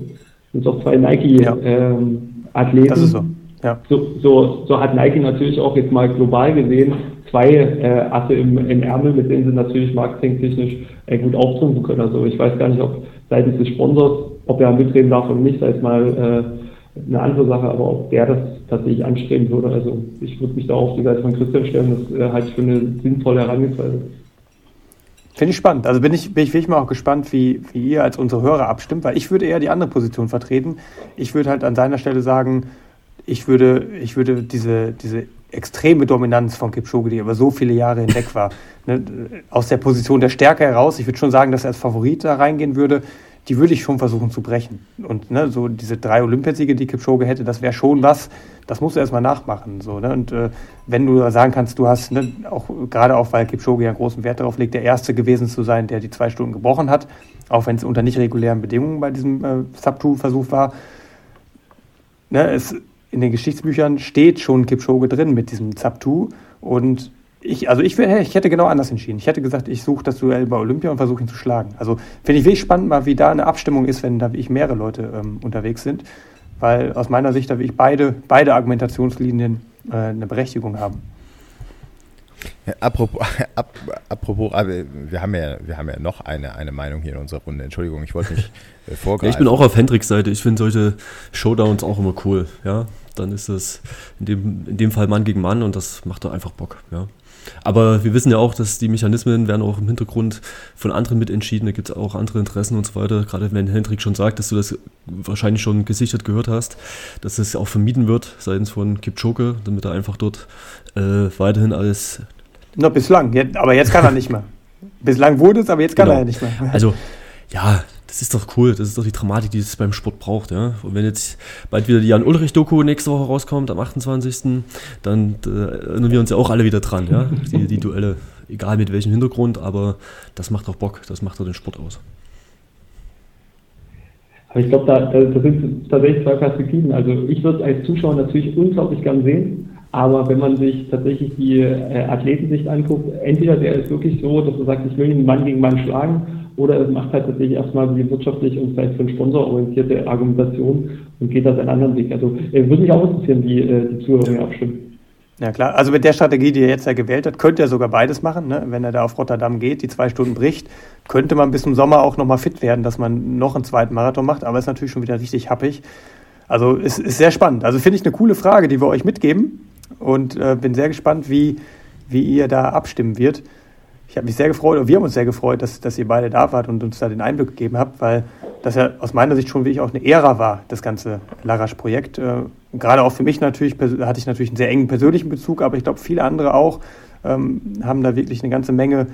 D: Sind auch zwei Nike-Athleten? Ja. Ähm, das ist so. Ja. So, so, so hat Nike natürlich auch jetzt mal global gesehen zwei äh, Asse im, im Ärmel, mit denen sie natürlich marketingtechnisch äh, gut auftrumpfen können. Also ich weiß gar nicht, ob seitens des Sponsors, ob er mitreden darf oder nicht, sei es mal äh, eine andere Sache, aber ob der das tatsächlich anstreben würde. Also ich würde mich da auf die Seite von Christian stellen, das äh, halte ich für eine sinnvolle Herangehensweise.
B: Finde ich spannend. Also bin ich, bin ich wirklich mal auch gespannt, wie, wie ihr als unsere Hörer abstimmt, weil ich würde eher die andere Position vertreten. Ich würde halt an seiner Stelle sagen, ich würde, ich würde diese, diese extreme Dominanz von Kipchoge, die über so viele Jahre hinweg war, ne, aus der Position der Stärke heraus, ich würde schon sagen, dass er als Favorit da reingehen würde, die würde ich schon versuchen zu brechen. Und ne, so diese drei Olympiasiege, die Kipchoge hätte, das wäre schon was, das musst du erstmal nachmachen. So, ne? Und äh, wenn du sagen kannst, du hast, ne, auch gerade auch, weil Kipchoge ja großen Wert darauf legt, der Erste gewesen zu sein, der die zwei Stunden gebrochen hat, auch wenn es unter nicht regulären Bedingungen bei diesem äh, Sub-2-Versuch war. Ne, es, in den Geschichtsbüchern steht schon Kipchoge drin mit diesem Sub-2 und ich, also ich, ich hätte genau anders entschieden. Ich hätte gesagt, ich suche das Duell bei Olympia und versuche ihn zu schlagen. Also finde ich wirklich spannend, mal wie da eine Abstimmung ist, wenn da ich mehrere Leute ähm, unterwegs sind, weil aus meiner Sicht da ich beide, beide Argumentationslinien äh, eine Berechtigung haben.
A: Apropos, [LAUGHS] ap, apropos wir haben ja, wir haben ja noch eine, eine Meinung hier in unserer Runde. Entschuldigung, ich wollte nicht äh, [LAUGHS] vorgreifen.
C: Ich bin auch auf Hendricks Seite. Ich finde solche Showdowns auch immer cool. Ja, dann ist es in dem, in dem Fall Mann gegen Mann und das macht doch einfach Bock. Ja. Aber wir wissen ja auch, dass die Mechanismen werden auch im Hintergrund von anderen mitentschieden. Da gibt es auch andere Interessen und so weiter. Gerade wenn Hendrik schon sagt, dass du das wahrscheinlich schon gesichert gehört hast, dass es auch vermieden wird seitens von Kipchoge, damit er einfach dort äh, weiterhin als.
B: Na, bislang, aber jetzt kann er nicht mehr. [LAUGHS] Bislang wurde es, aber jetzt kann genau. er ja nicht mehr. [LAUGHS]
C: Also, ja, das ist doch cool, das ist doch die Dramatik, die es beim Sport braucht. Ja? Und wenn jetzt bald wieder die Jan-Ulrich-Doku nächste Woche rauskommt, am 28., dann äh, erinnern wir uns ja auch alle wieder dran, ja? [LAUGHS] die, die Duelle. Egal mit welchem Hintergrund, aber das macht doch Bock, das macht doch den Sport aus.
D: Aber ich glaube, da, da, da, sind tatsächlich zwei Perspektiven. Also ich würde es als Zuschauer natürlich unglaublich gern sehen, aber wenn man sich tatsächlich die äh, Athletensicht anguckt, entweder der ist wirklich so, dass man sagt, ich will ihn Mann gegen Mann schlagen, oder es macht halt tatsächlich erstmal die wirtschaftlich und vielleicht für einen Sponsor orientierte Argumentation und geht das einen anderen Weg. Also äh, würde mich auch interessieren, wie äh, die Zuhörer abstimmen.
B: Ja klar, also mit der Strategie, die er jetzt ja gewählt hat, könnte er sogar beides machen. Ne? Wenn er da auf Rotterdam geht, die zwei Stunden bricht, könnte man bis zum Sommer auch nochmal fit werden, dass man noch einen zweiten Marathon macht, aber ist natürlich schon wieder richtig happig. Also es ist, ist sehr spannend. Also finde ich eine coole Frage, die wir euch mitgeben und äh, bin sehr gespannt, wie, wie ihr da abstimmen wird ich habe mich sehr gefreut, und wir haben uns sehr gefreut, dass, dass ihr beide da wart und uns da den Einblick gegeben habt, weil das ja aus meiner Sicht schon wirklich auch eine Ära war, das ganze Larasch-Projekt. Äh, gerade auch für mich natürlich, hatte ich natürlich einen sehr engen persönlichen Bezug, aber ich glaube, viele andere auch ähm, haben da wirklich eine ganze Menge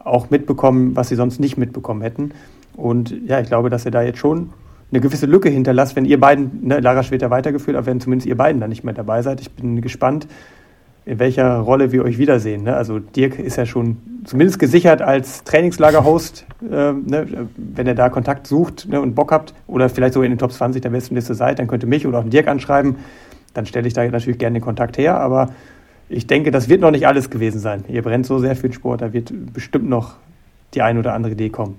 B: auch mitbekommen, was sie sonst nicht mitbekommen hätten. Und ja, ich glaube, dass ihr da jetzt schon eine gewisse Lücke hinterlasst, wenn ihr beiden, ne, Larasch wird ja weitergeführt, aber wenn zumindest ihr beiden da nicht mehr dabei seid. Ich bin gespannt, in welcher Rolle wir euch wiedersehen. Ne? Also Dirk ist ja schon zumindest gesichert als Trainingslager-Host, äh, ne? wenn er da Kontakt sucht ne? und Bock habt oder vielleicht sogar in den Top 20 der Bestenliste seid, dann könnt ihr mich oder auch Dirk anschreiben. Dann stelle ich da natürlich gerne den Kontakt her, aber ich denke, das wird noch nicht alles gewesen sein. Ihr brennt so sehr für den Sport, da wird bestimmt noch die ein oder andere Idee kommen.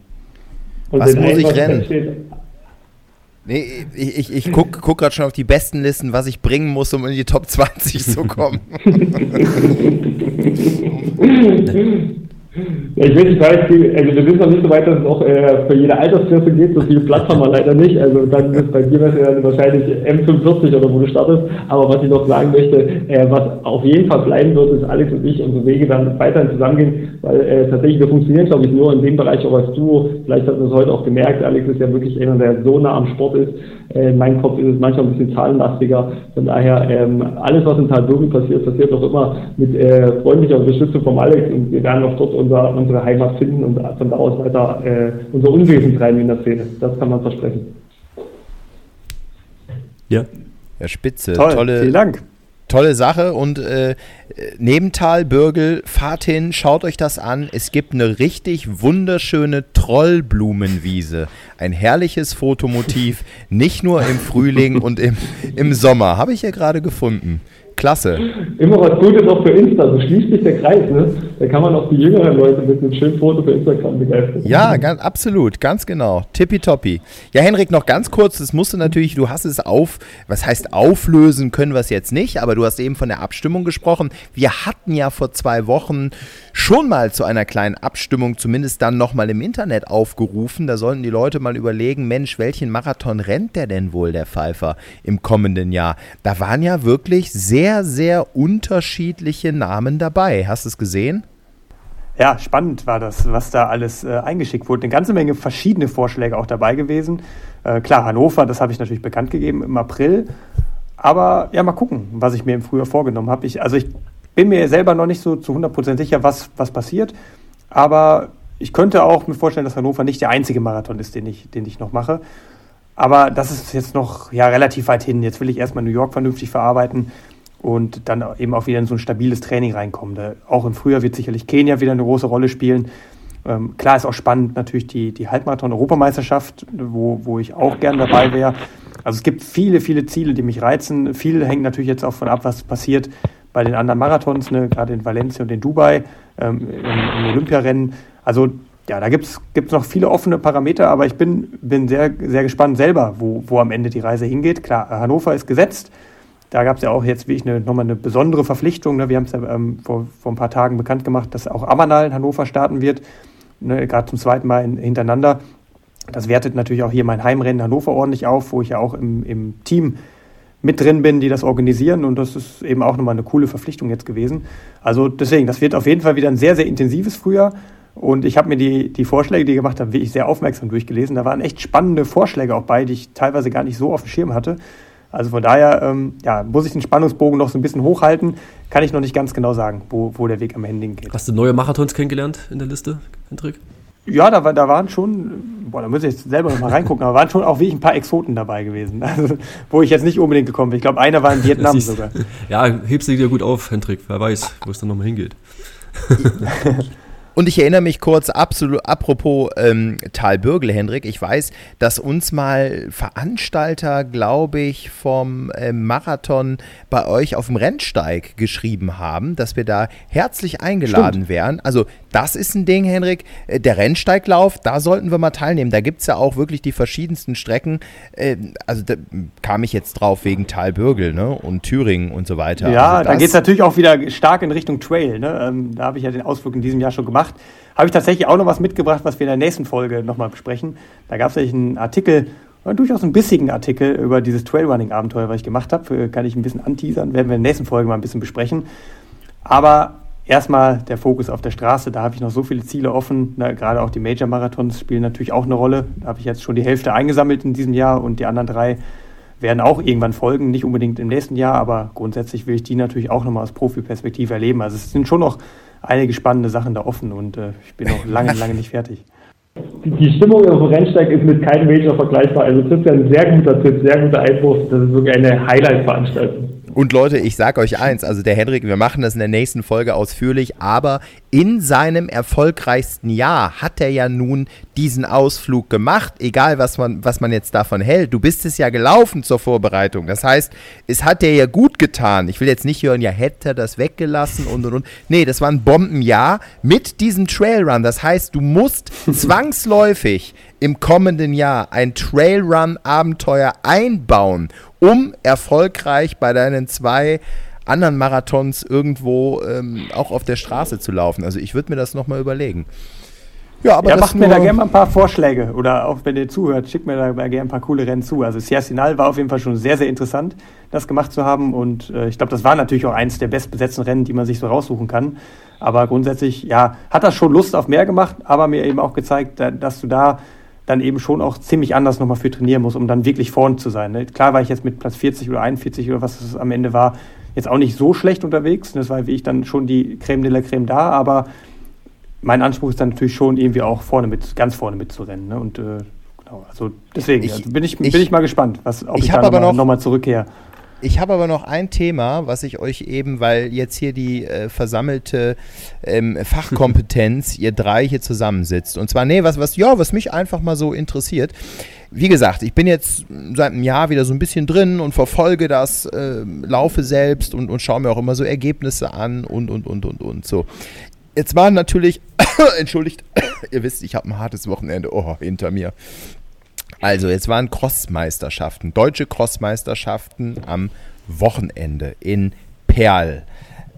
A: Und Was muss ich rennen? Nee, ich, ich, ich gucke guck gerade schon auf die besten Listen, was ich bringen muss, um in die Top 20 zu kommen. [LAUGHS] [LAUGHS]
D: Ich weiß nicht, also wir sind noch nicht so weit, dass es auch äh, für jede Altersklasse geht. So viel Platz haben wir leider nicht. Also dann ist bei dir ja wahrscheinlich M45 oder wo du startest. Aber was ich noch sagen möchte, äh, was auf jeden Fall bleiben wird, ist Alex und ich unsere Wege dann weiterhin zusammengehen, weil äh, tatsächlich wir funktionieren, glaube ich, nur in dem Bereich auch als Duo. Vielleicht hat man es heute auch gemerkt. Alex ist ja wirklich einer, der so nah am Sport ist. Äh, in meinem Kopf ist es manchmal ein bisschen zahlenlastiger. Von daher, ähm, alles, was in Talbürgen passiert, passiert auch immer mit äh, freundlicher Unterstützung vom Alex und wir werden auch dort unser, unsere Heimat finden und von da aus weiter äh, unser Unwesen treiben in der Szene. Das kann man versprechen.
A: Ja. Ja, spitze.
B: Toll, Tolle, vielen Dank.
A: Tolle Sache und äh, Nebental, Bürgel, fahrt hin, schaut euch das an. Es gibt eine richtig wunderschöne Trollblumenwiese. Ein herrliches Fotomotiv, [LAUGHS] nicht nur im Frühling und im, im Sommer. Habe ich hier gerade gefunden. Klasse.
D: Immer was Gutes auch für Insta, so schließt sich der Kreis, ne? Da kann man auch die jüngeren Leute mit einem schönen Foto für Instagram begeistern.
A: Ja, ganz, absolut, ganz genau. Tippitoppi. Ja, Henrik, noch ganz kurz, das musst du natürlich, du hast es auf, was heißt auflösen können wir es jetzt nicht, aber du hast eben von der Abstimmung gesprochen. Wir hatten ja vor zwei Wochen schon mal zu einer kleinen Abstimmung, zumindest dann nochmal im Internet aufgerufen. Da sollten die Leute mal überlegen, Mensch, welchen Marathon rennt der denn wohl, der Pfeifer, im kommenden Jahr? Da waren ja wirklich sehr sehr, sehr unterschiedliche Namen dabei. Hast du es gesehen?
B: Ja, spannend war das, was da alles äh, eingeschickt wurde. Eine ganze Menge verschiedene Vorschläge auch dabei gewesen. Äh, klar, Hannover, das habe ich natürlich bekannt gegeben im April. Aber ja, mal gucken, was ich mir im Frühjahr vorgenommen habe. Ich, also ich bin mir selber noch nicht so zu 100% sicher, was, was passiert. Aber ich könnte auch mir vorstellen, dass Hannover nicht der einzige Marathon ist, den ich, den ich noch mache. Aber das ist jetzt noch ja, relativ weit hin. Jetzt will ich erstmal New York vernünftig verarbeiten und dann eben auch wieder in so ein stabiles Training reinkommen. Da, auch im Frühjahr wird sicherlich Kenia wieder eine große Rolle spielen. Ähm, klar ist auch spannend natürlich die, die Halbmarathon-Europameisterschaft, wo, wo ich auch gern dabei wäre. Also es gibt viele, viele Ziele, die mich reizen. Viel hängt natürlich jetzt auch von ab, was passiert bei den anderen Marathons, ne? gerade in Valencia und in Dubai, ähm, im, im Olympiarennen. Also ja, da gibt es noch viele offene Parameter, aber ich bin, bin sehr, sehr gespannt selber, wo, wo am Ende die Reise hingeht. Klar, Hannover ist gesetzt. Da gab es ja auch jetzt wirklich eine, nochmal eine besondere Verpflichtung. Ne? Wir haben es ja ähm, vor, vor ein paar Tagen bekannt gemacht, dass auch Amanal in Hannover starten wird, ne? gerade zum zweiten Mal in, hintereinander. Das wertet natürlich auch hier mein Heimrennen Hannover ordentlich auf, wo ich ja auch im, im Team mit drin bin, die das organisieren. Und das ist eben auch nochmal eine coole Verpflichtung jetzt gewesen. Also deswegen, das wird auf jeden Fall wieder ein sehr, sehr intensives Frühjahr. Und ich habe mir die, die Vorschläge, die ihr gemacht habt, wirklich sehr aufmerksam durchgelesen. Da waren echt spannende Vorschläge auch bei, die ich teilweise gar nicht so auf dem Schirm hatte. Also von daher ähm, ja, muss ich den Spannungsbogen noch so ein bisschen hochhalten. Kann ich noch nicht ganz genau sagen, wo, wo der Weg am Ende geht.
C: Hast du neue Marathons kennengelernt in der Liste, Hendrik?
B: Ja, da, da waren schon, boah, da muss ich jetzt selber noch mal reingucken, aber waren schon auch wirklich ein paar Exoten dabei gewesen, also, wo ich jetzt nicht unbedingt gekommen bin. Ich glaube, einer war in Vietnam sogar.
C: Ja, hebst du dir gut auf, Hendrik, wer weiß, wo es dann nochmal hingeht. [LAUGHS]
A: Und ich erinnere mich kurz, absolut, apropos ähm, Talbürgel, Hendrik, ich weiß, dass uns mal Veranstalter, glaube ich, vom äh, Marathon bei euch auf dem Rennsteig geschrieben haben, dass wir da herzlich eingeladen Stimmt. wären. Also das ist ein Ding, Henrik. Äh, der Rennsteiglauf, da sollten wir mal teilnehmen. Da gibt es ja auch wirklich die verschiedensten Strecken. Äh, also da kam ich jetzt drauf wegen Talbürgel ne? und Thüringen und so weiter.
B: Ja,
A: also
B: da geht es natürlich auch wieder stark in Richtung Trail. Ne? Ähm, da habe ich ja den Ausflug in diesem Jahr schon gemacht. Habe ich tatsächlich auch noch was mitgebracht, was wir in der nächsten Folge nochmal besprechen. Da gab es einen Artikel, durchaus einen bissigen Artikel über dieses Trailrunning-Abenteuer, was ich gemacht habe. Kann ich ein bisschen anteasern, werden wir in der nächsten Folge mal ein bisschen besprechen. Aber erstmal der Fokus auf der Straße. Da habe ich noch so viele Ziele offen. Na, gerade auch die Major-Marathons spielen natürlich auch eine Rolle. Da habe ich jetzt schon die Hälfte eingesammelt in diesem Jahr und die anderen drei werden auch irgendwann folgen. Nicht unbedingt im nächsten Jahr, aber grundsätzlich will ich die natürlich auch nochmal aus Profiperspektive erleben. Also es sind schon noch einige spannende Sachen da offen und äh, ich bin noch lange, [LAUGHS] lange nicht fertig.
D: Die Stimmung auf dem Rennsteig ist mit keinem Major vergleichbar. Also das ist ja ein sehr guter Tipp, sehr guter Einwurf. Das ist wirklich eine Highlight-Veranstaltung.
A: Und Leute, ich sage euch eins, also der Henrik, wir machen das in der nächsten Folge ausführlich, aber in seinem erfolgreichsten Jahr hat er ja nun diesen Ausflug gemacht, egal was man, was man jetzt davon hält. Du bist es ja gelaufen zur Vorbereitung. Das heißt, es hat dir ja gut getan. Ich will jetzt nicht hören, ja, hätte er das weggelassen und und und. Nee, das war ein Bombenjahr mit diesem Trailrun. Das heißt, du musst [LAUGHS] zwangsläufig im kommenden Jahr ein Trailrun-Abenteuer einbauen, um erfolgreich bei deinen zwei anderen Marathons irgendwo ähm, auch auf der Straße zu laufen. Also ich würde mir das nochmal überlegen.
B: Ja, aber ja, macht mir da gerne mal ein paar Vorschläge oder auch wenn ihr zuhört, schickt mir da gerne ein paar coole Rennen zu. Also Siersinal war auf jeden Fall schon sehr, sehr interessant, das gemacht zu haben und äh, ich glaube, das war natürlich auch eins der bestbesetzten Rennen, die man sich so raussuchen kann. Aber grundsätzlich, ja, hat das schon Lust auf mehr gemacht, aber mir eben auch gezeigt, dass du da dann eben schon auch ziemlich anders nochmal für trainieren muss, um dann wirklich vorn zu sein. Ne? Klar war ich jetzt mit Platz 40 oder 41 oder was es am Ende war, jetzt auch nicht so schlecht unterwegs. Das war wie ich dann schon die Creme de la Creme da, aber mein Anspruch ist dann natürlich schon irgendwie auch vorne mit, ganz vorne mitzurennen. Ne? Und äh, genau, also deswegen ich, also bin, ich, ich, bin ich mal gespannt, was,
A: ob ich, ich da nochmal noch, noch zurückkehre. Ich habe aber noch ein Thema, was ich euch eben, weil jetzt hier die äh, versammelte ähm, Fachkompetenz, [LAUGHS] ihr drei hier zusammensitzt. Und zwar, nee, was, was, ja, was mich einfach mal so interessiert. Wie gesagt, ich bin jetzt seit einem Jahr wieder so ein bisschen drin und verfolge das, äh, laufe selbst und, und schaue mir auch immer so Ergebnisse an und, und, und, und, und. So. Jetzt waren natürlich, [COUGHS] entschuldigt, [COUGHS] ihr wisst, ich habe ein hartes Wochenende oh, hinter mir. Also, jetzt waren Crossmeisterschaften, deutsche Crossmeisterschaften am Wochenende in Perl.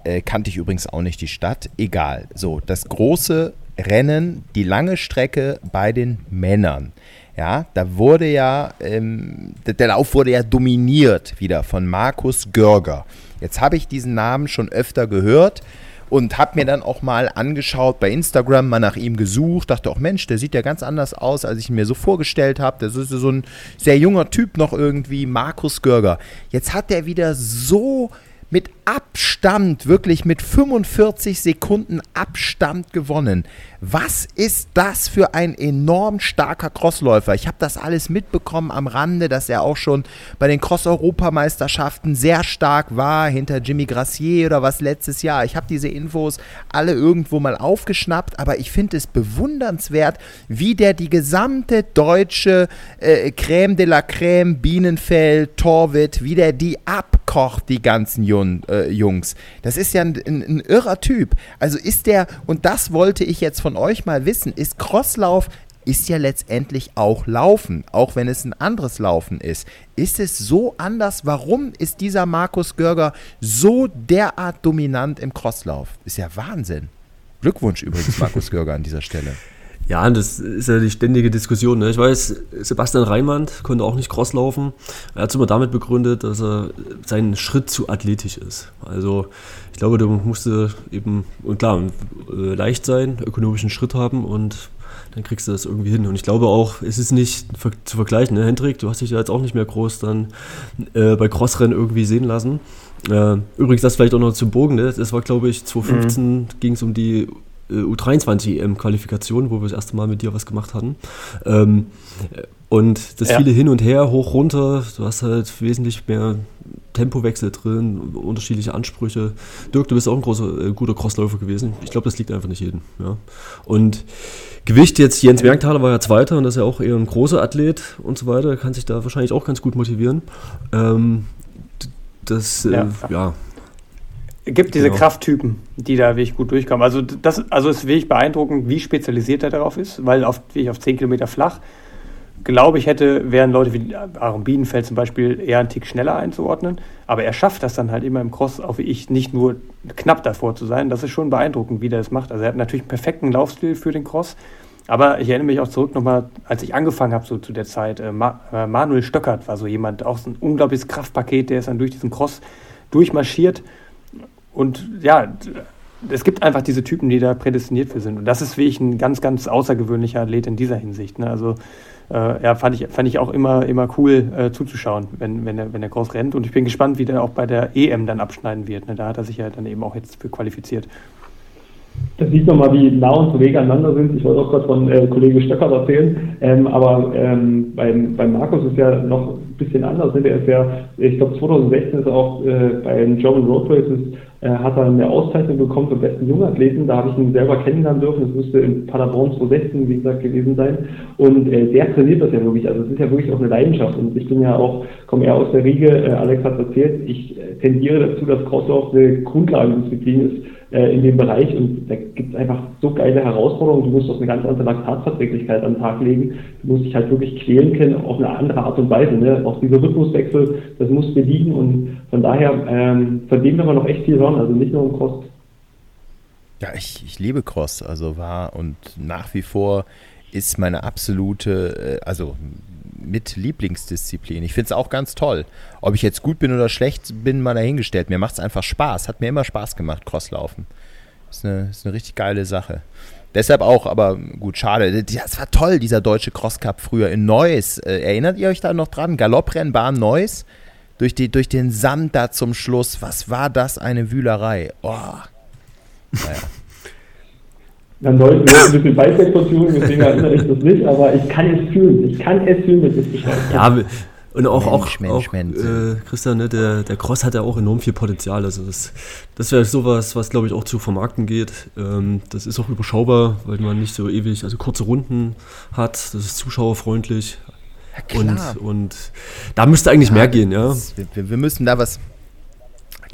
A: Äh, kannte ich übrigens auch nicht die Stadt. Egal. So, das große Rennen, die lange Strecke bei den Männern. Ja, da wurde ja, ähm, der Lauf wurde ja dominiert wieder von Markus Görger. Jetzt habe ich diesen Namen schon öfter gehört und habe mir dann auch mal angeschaut bei Instagram, mal nach ihm gesucht, dachte auch, Mensch, der sieht ja ganz anders aus, als ich ihn mir so vorgestellt habe. Das ist so ein sehr junger Typ noch irgendwie, Markus Görger. Jetzt hat er wieder so mit Abstand, wirklich mit 45 Sekunden Abstand gewonnen. Was ist das für ein enorm starker Crossläufer? Ich habe das alles mitbekommen am Rande, dass er auch schon bei den Cross-Europameisterschaften sehr stark war, hinter Jimmy Gracier oder was letztes Jahr. Ich habe diese Infos alle irgendwo mal aufgeschnappt, aber ich finde es bewundernswert, wie der die gesamte deutsche äh, Crème de la Crème, Bienenfeld, Torwit, wie der die abkocht, die ganzen Jun äh, Jungs. Das ist ja ein, ein, ein irrer Typ. Also ist der, und das wollte ich jetzt von von euch mal wissen, ist Crosslauf ist ja letztendlich auch Laufen, auch wenn es ein anderes Laufen ist. Ist es so anders? Warum ist dieser Markus Görger so derart dominant im Crosslauf? Ist ja Wahnsinn. Glückwunsch übrigens, Markus Görger, an dieser Stelle.
C: Ja, das ist ja die ständige Diskussion. Ne? Ich weiß, Sebastian Reimann konnte auch nicht crosslaufen. Er hat es immer damit begründet, dass er sein Schritt zu athletisch ist. Also ich glaube, du musste eben, und klar, äh, leicht sein, ökonomischen Schritt haben und dann kriegst du das irgendwie hin. Und ich glaube auch, es ist nicht zu vergleichen, ne? Hendrik, du hast dich ja jetzt auch nicht mehr groß dann äh, bei Crossrennen irgendwie sehen lassen. Äh, übrigens, das vielleicht auch noch zum Bogen, ne? das war glaube ich 2015 mhm. ging es um die äh, U23-EM-Qualifikation, wo wir das erste Mal mit dir was gemacht hatten. Ähm, und das ja. viele hin und her, hoch, runter, du hast halt wesentlich mehr Tempowechsel drin, unterschiedliche Ansprüche. Dirk, du bist auch ein großer, äh, guter Crossläufer gewesen. Ich glaube, das liegt einfach nicht jedem. Ja. Und Gewicht jetzt, Jens Merkthaler war ja Zweiter und das ist ja auch eher ein großer Athlet und so weiter, kann sich da wahrscheinlich auch ganz gut motivieren. Ähm, das, äh, ja. ja
B: gibt diese genau. Krafttypen, die da wirklich gut durchkommen. Also das also ist wirklich beeindruckend, wie spezialisiert er darauf ist, weil auf, wie auf 10 Kilometer flach, glaube ich, hätte, wären Leute wie Aaron Bienenfeld zum Beispiel eher einen Tick schneller einzuordnen. Aber er schafft das dann halt immer im Cross, auch wie ich, nicht nur knapp davor zu sein. Das ist schon beeindruckend, wie der das macht. Also er hat natürlich einen perfekten Laufstil für den Cross. Aber ich erinnere mich auch zurück nochmal, als ich angefangen habe, so zu der Zeit, äh, äh, Manuel Stöckert war so jemand, auch so ein unglaubliches Kraftpaket, der ist dann durch diesen Cross durchmarschiert und ja, es gibt einfach diese Typen, die da prädestiniert für sind. Und das ist wirklich ein ganz, ganz außergewöhnlicher Athlet in dieser Hinsicht. Ne? Also äh, ja, fand ich, fand ich auch immer, immer cool äh, zuzuschauen, wenn, wenn, er, wenn er groß rennt. Und ich bin gespannt, wie der auch bei der EM dann abschneiden wird. Ne? Da hat er sich ja dann eben auch jetzt für qualifiziert.
D: Das sieht man mal, wie nah unsere Wege aneinander sind. Ich wollte auch gerade von äh, Kollege Stöcker erzählen, ähm, aber ähm, beim, beim Markus ist ja noch bisschen anders. Ne? Der ist ja, ich glaube 2016 ist er auch äh, bei den German Road Races hat er eine Auszeichnung bekommen für besten Jungathleten. Da habe ich ihn selber kennenlernen dürfen. Das müsste in Paderborn 2016, wie gesagt, gewesen sein. Und äh, der trainiert das ja wirklich. Also es ist ja wirklich auch eine Leidenschaft. Und ich bin ja auch, komme eher aus der Riege, äh, Alex hat erzählt, ich äh, tendiere dazu, dass Crosslauf eine Grundlagendisziplin ist äh, in dem Bereich und da gibt es einfach so geile Herausforderungen. Du musst auch eine ganz andere Laktatverträglichkeit an den Tag legen. Du musst dich halt wirklich quälen können auf eine andere Art und Weise. Ne? Auch dieser Rhythmuswechsel, das muss dir liegen und von daher, ähm, von dem kann man noch echt viel hören, also nicht nur im Cross.
A: Ja, ich, ich liebe Cross, also war und nach wie vor ist meine absolute, äh, also mit Lieblingsdisziplin. Ich finde es auch ganz toll. Ob ich jetzt gut bin oder schlecht bin, mal dahingestellt. Mir macht es einfach Spaß. Hat mir immer Spaß gemacht, Crosslaufen. Ist eine, ist eine richtig geile Sache. Deshalb auch, aber gut, schade. Das war toll, dieser deutsche Cross Cup früher in Neuss. Äh, erinnert ihr euch da noch dran? Galopprennbahn Neuss. Durch, die, durch den Sand da zum Schluss. Was war das eine Wühlerei? Oh.
D: Naja. [LAUGHS] Dann sollten wir ein bisschen weit weg von Thüringen, deswegen erinnere ich das nicht, aber ich kann es fühlen. Ich kann es fühlen, dass es beschreibt.
C: Ja, und auch, Mensch, auch, Mensch, auch Mensch. Äh, Christian, ne, der, der Cross hat ja auch enorm viel Potenzial. Also das, das wäre sowas, was glaube ich auch zu vermarkten geht. Ähm, das ist auch überschaubar, weil man nicht so ewig, also kurze Runden hat. Das ist zuschauerfreundlich. Ja, und, und da müsste eigentlich ja, mehr gehen, ja.
A: wir, wir müssen da was,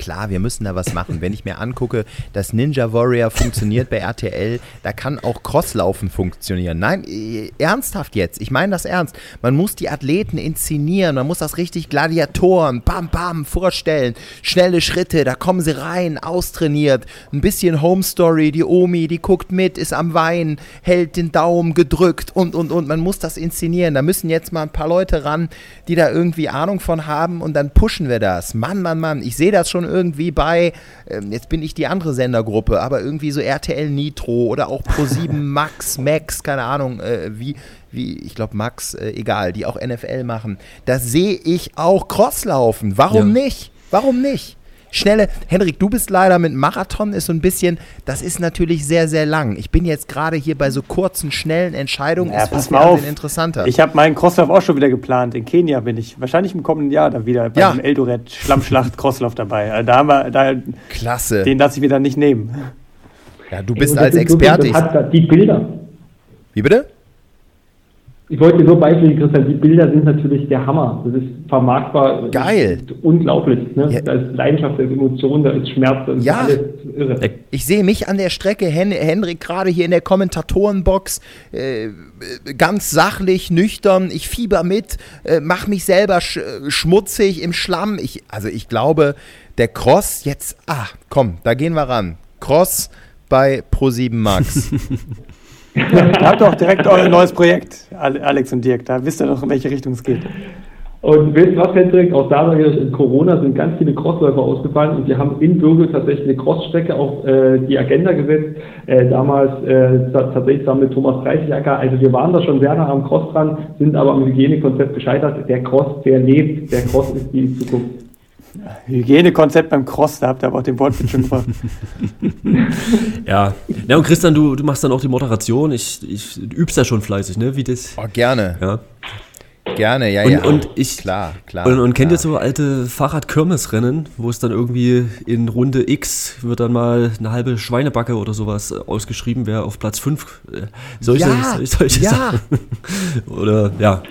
A: klar, wir müssen da was machen. Wenn ich mir angucke, dass Ninja Warrior funktioniert bei RTL, da kann auch Crosslaufen funktionieren. Nein, äh, ernsthaft jetzt. Ich meine das ernst. Man muss die Athleten inszenieren, man muss das richtig Gladiatoren, bam, bam, vorstellen. Schnelle Schritte, da kommen sie rein, austrainiert. Ein bisschen Home Story, die Omi, die guckt mit, ist am Weinen, hält den Daumen gedrückt und, und, und. Man muss das inszenieren. Da müssen jetzt mal ein paar Leute ran, die da irgendwie Ahnung von haben und dann pushen wir das. Mann, Mann, Mann. Ich sehe das schon irgendwie bei, ähm, jetzt bin ich die andere Sendergruppe, aber irgendwie so RTL Nitro oder auch Pro7 [LAUGHS] Max, Max, keine Ahnung, äh, wie, wie, ich glaube Max, äh, egal, die auch NFL machen. Da sehe ich auch Crosslaufen. Warum ja. nicht? Warum nicht? Schnelle. Henrik, du bist leider mit Marathon, ist so ein bisschen, das ist natürlich sehr, sehr lang. Ich bin jetzt gerade hier bei so kurzen, schnellen Entscheidungen.
B: Ja, ist pass mal auf. interessanter. Ich habe meinen Crosslauf auch schon wieder geplant. In Kenia bin ich wahrscheinlich im kommenden Jahr da wieder bei ja. dem Eldoret Schlammschlacht Crosslauf dabei. Also da haben wir, da,
A: Klasse.
B: Den lasse ich wieder nicht nehmen.
A: Ja, du bist als Experte.
D: die Bilder.
A: Wie bitte?
D: Ich wollte dir so beispielen, Christian, die Bilder sind natürlich der Hammer. Das ist vermarktbar.
A: Geil.
D: Ist unglaublich. Ne? Ja. Da ist Leidenschaft, da ist Emotion, da ist Schmerz, da ist
A: ja. alles irre. Ich sehe mich an der Strecke, Hen Henrik gerade hier in der Kommentatorenbox, äh, ganz sachlich, nüchtern. Ich fieber mit, äh, mache mich selber sch schmutzig im Schlamm. Ich, also ich glaube, der Cross jetzt, ah, komm, da gehen wir ran. Cross bei Pro7 Max. [LAUGHS]
B: Ihr [LAUGHS] habt doch direkt euer neues Projekt, Alex und Dirk. Da wisst ihr doch, in welche Richtung es geht.
D: Und wisst was, Hendrik? Auch da in Corona sind ganz viele Crossläufer ausgefallen und wir haben in Bürgel tatsächlich eine Crossstrecke auf äh, die Agenda gesetzt. Äh, damals äh, tatsächlich zusammen mit Thomas Preisjacker. Also wir waren da schon sehr nah am Cross dran, sind aber am Hygienekonzept gescheitert. Der Cross, der lebt. Der Cross ist die Zukunft.
B: Hygienekonzept beim Cross, da habt ihr aber auch den Wortwitz schon vor.
C: ja. ja, und Christian, du, du machst dann auch die Moderation. Ich, ich übst ja schon fleißig, ne? Wie das.
A: Oh, gerne.
C: Ja.
A: Gerne, ja,
C: und,
A: ja.
C: Und ich, klar, klar. Und, und kennt ihr so alte Fahrradkirmesrennen, wo es dann irgendwie in Runde X wird dann mal eine halbe Schweinebacke oder sowas ausgeschrieben, wer auf Platz 5 äh, solche, ja, solche ja. Sachen. [LAUGHS] oder ja.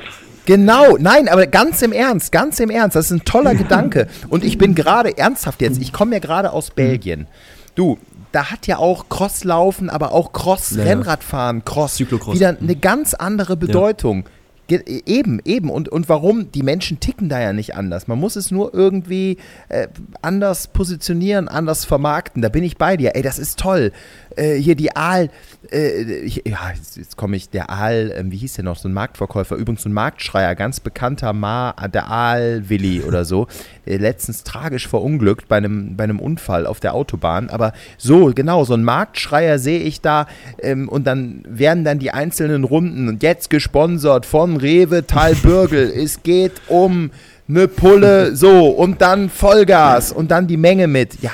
A: Genau, nein, aber ganz im Ernst, ganz im Ernst, das ist ein toller [LAUGHS] Gedanke. Und ich bin gerade ernsthaft jetzt, ich komme ja gerade aus Belgien. Du, da hat ja auch Crosslaufen, aber auch Cross-Rennradfahren, Cross, Cyclocross. wieder eine ganz andere Bedeutung. Ja. Eben, eben. Und, und warum? Die Menschen ticken da ja nicht anders. Man muss es nur irgendwie äh, anders positionieren, anders vermarkten. Da bin ich bei dir. Ey, das ist toll. Äh, hier die Aal, äh, ja, jetzt, jetzt komme ich, der Aal, äh, wie hieß der noch, so ein Marktverkäufer, übrigens so ein Marktschreier, ganz bekannter Ma, der Aal Willi oder so, der [LAUGHS] letztens tragisch verunglückt bei einem, bei einem Unfall auf der Autobahn. Aber so, genau, so ein Marktschreier sehe ich da ähm, und dann werden dann die einzelnen Runden und jetzt gesponsert von Rewe Talbürgel. [LAUGHS] es geht um eine Pulle, so, und dann Vollgas und dann die Menge mit. Ja,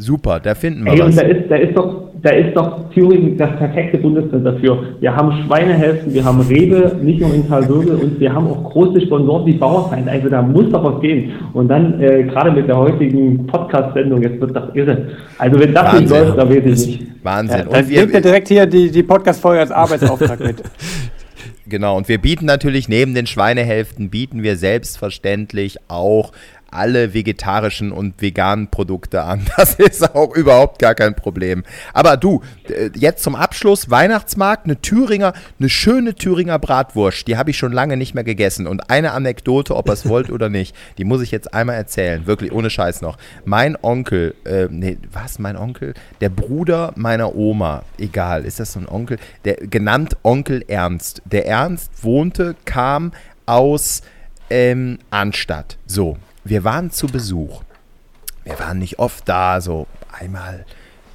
A: Super, da finden wir
D: Ey,
A: was.
D: Und da ist, da ist doch, da ist doch Thüringen das perfekte Bundesland dafür. Wir haben Schweinehälften, wir haben Rewe, nicht nur in Karlsruhe und wir haben auch große Sponsoren wie Bauerfeind. Also da muss doch was gehen. Und dann äh, gerade mit der heutigen Podcast-Sendung, jetzt wird das irre. Also wenn das
A: Wahnsinn.
D: nicht läuft, dann weiß ich nicht.
A: Wahnsinn.
B: Ja, dann
A: und wir,
B: bringt er direkt hier die, die Podcast-Folge als Arbeitsauftrag mit. [LAUGHS]
A: Genau, und wir bieten natürlich neben den Schweinehälften, bieten wir selbstverständlich auch alle vegetarischen und veganen Produkte an. [LAUGHS] Das ist auch überhaupt gar kein Problem. Aber du, jetzt zum Abschluss, Weihnachtsmarkt, eine Thüringer, eine schöne Thüringer Bratwurst, die habe ich schon lange nicht mehr gegessen. Und eine Anekdote, ob ihr es wollt oder nicht, die muss ich jetzt einmal erzählen, wirklich ohne Scheiß noch. Mein Onkel, äh, nee, was, mein Onkel? Der Bruder meiner Oma, egal, ist das so ein Onkel? Der genannt Onkel Ernst. Der Ernst wohnte, kam aus ähm, Arnstadt. So, wir waren zu Besuch. Wir waren nicht oft da, so einmal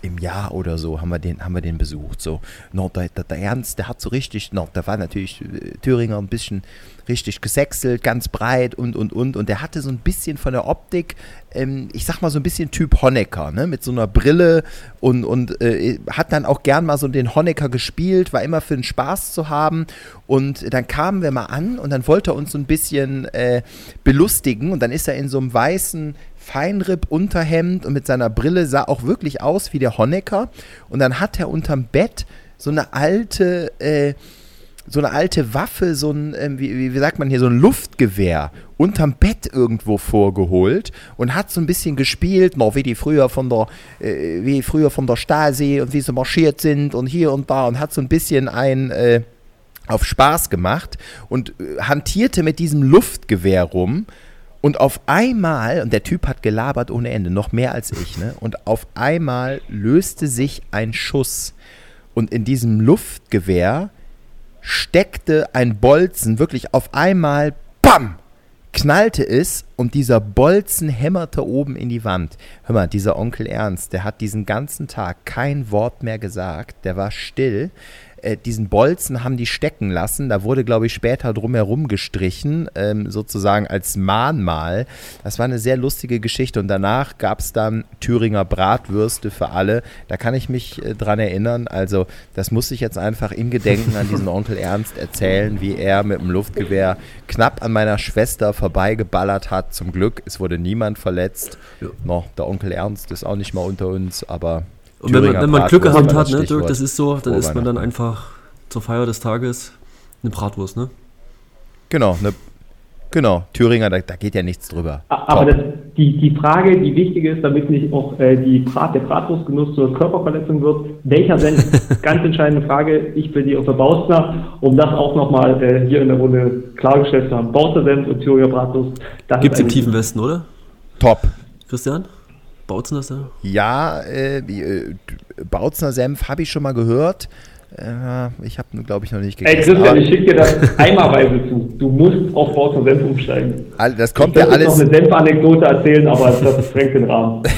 A: im Jahr oder so haben wir den, haben wir den besucht. So, der, der, der Ernst, der hat so richtig, no, da war natürlich äh, Thüringer ein bisschen richtig gesächselt, ganz breit und und und. Und der hatte so ein bisschen von der Optik, ähm, ich sag mal so ein bisschen Typ Honecker, ne? Mit so einer Brille und, und äh, hat dann auch gern mal so den Honecker gespielt, war immer für den Spaß zu haben. Und dann kamen wir mal an und dann wollte er uns so ein bisschen äh, belustigen. Und dann ist er in so einem weißen Feinripp-Unterhemd und mit seiner Brille sah auch wirklich aus wie der Honecker. Und dann hat er unterm Bett so eine alte, äh, so eine alte Waffe, so ein, ähm, wie, wie sagt man hier, so ein Luftgewehr unterm Bett irgendwo vorgeholt und hat so ein bisschen gespielt, noch wie die früher von der, äh, wie früher von der Stasi und wie sie marschiert sind und hier und da und hat so ein bisschen ein, äh, auf Spaß gemacht und äh, hantierte mit diesem Luftgewehr rum. Und auf einmal, und der Typ hat gelabert ohne Ende, noch mehr als ich, ne? Und auf einmal löste sich ein Schuss. Und in diesem Luftgewehr steckte ein Bolzen wirklich auf einmal, bam, knallte es und dieser Bolzen hämmerte oben in die Wand. Hör mal, dieser Onkel Ernst, der hat diesen ganzen Tag kein Wort mehr gesagt, der war still. Äh, diesen Bolzen haben die stecken lassen, da wurde, glaube ich, später drumherum gestrichen, ähm, sozusagen als Mahnmal. Das war eine sehr lustige Geschichte und danach gab es dann Thüringer Bratwürste für alle. Da kann ich mich äh, dran erinnern. Also, das muss ich jetzt einfach im Gedenken an diesen [LAUGHS] Onkel Ernst erzählen, wie er mit dem Luftgewehr knapp an meiner Schwester vorbeigeballert hat. Zum Glück, es wurde niemand verletzt.
C: Ja.
A: No, der Onkel Ernst ist auch nicht mal unter uns, aber.
C: Und wenn man, wenn man Glück gehabt hat, ne, Dirk, das ist so, dann isst man dann einfach zur Feier des Tages eine Bratwurst, ne?
A: Genau, ne, genau. Thüringer, da, da geht ja nichts drüber.
D: Aber das, die, die Frage, die wichtig ist, damit nicht auch äh, die Brat, der Bratwurstgenuss zur Körperverletzung wird, welcher Senf? [LAUGHS] Ganz entscheidende Frage. Ich plädiere für Baustner, um das auch nochmal äh, hier in der Runde klargestellt zu haben. Baustner Senf und Thüringer Bratwurst.
C: Gibt's
D: ist
C: im tiefen Westen, oder?
A: Top.
C: Christian? Bautzen das da?
A: Ja, äh, äh, Bautzner Senf habe ich schon mal gehört. Äh, ich habe, glaube ich, noch nicht
D: Ey
A: gegessen.
D: Christian,
A: aber
D: ich schicke dir das eimerweise zu. Du musst auf Baustner Senf umsteigen.
A: das
D: Ich
A: kommt ja
D: könnte jetzt
A: alles.
D: noch eine Senfanekdote erzählen, aber das [LAUGHS] sprengt den Rahmen. [LAUGHS]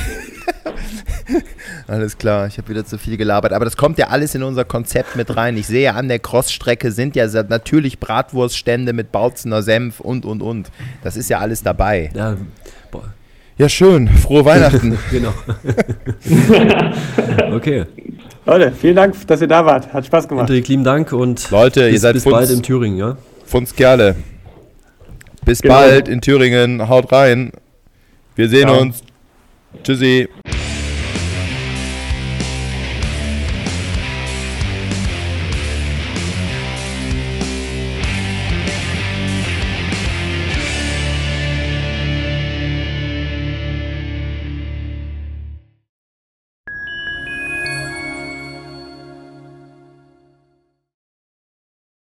A: Alles klar, ich habe wieder zu viel gelabert. Aber das kommt ja alles in unser Konzept mit rein. Ich sehe, an der Crossstrecke sind ja natürlich Bratwurststände mit Bautzener Senf und, und, und. Das ist ja alles dabei.
C: Ja,
A: Ja, schön. Frohe Weihnachten. [LAUGHS]
C: genau. [LAUGHS] okay.
B: Leute, vielen Dank, dass ihr da wart. Hat Spaß gemacht.
C: Hendrik, lieben Dank und
A: Leute, ihr
C: bis,
A: seid
C: bis
A: Funds-
C: bald in Thüringen, ja?
A: Funds Kerle. Bis
D: Genau.
A: bald in Thüringen. Haut rein. Wir sehen
D: Ciao.
A: uns. Tschüssi.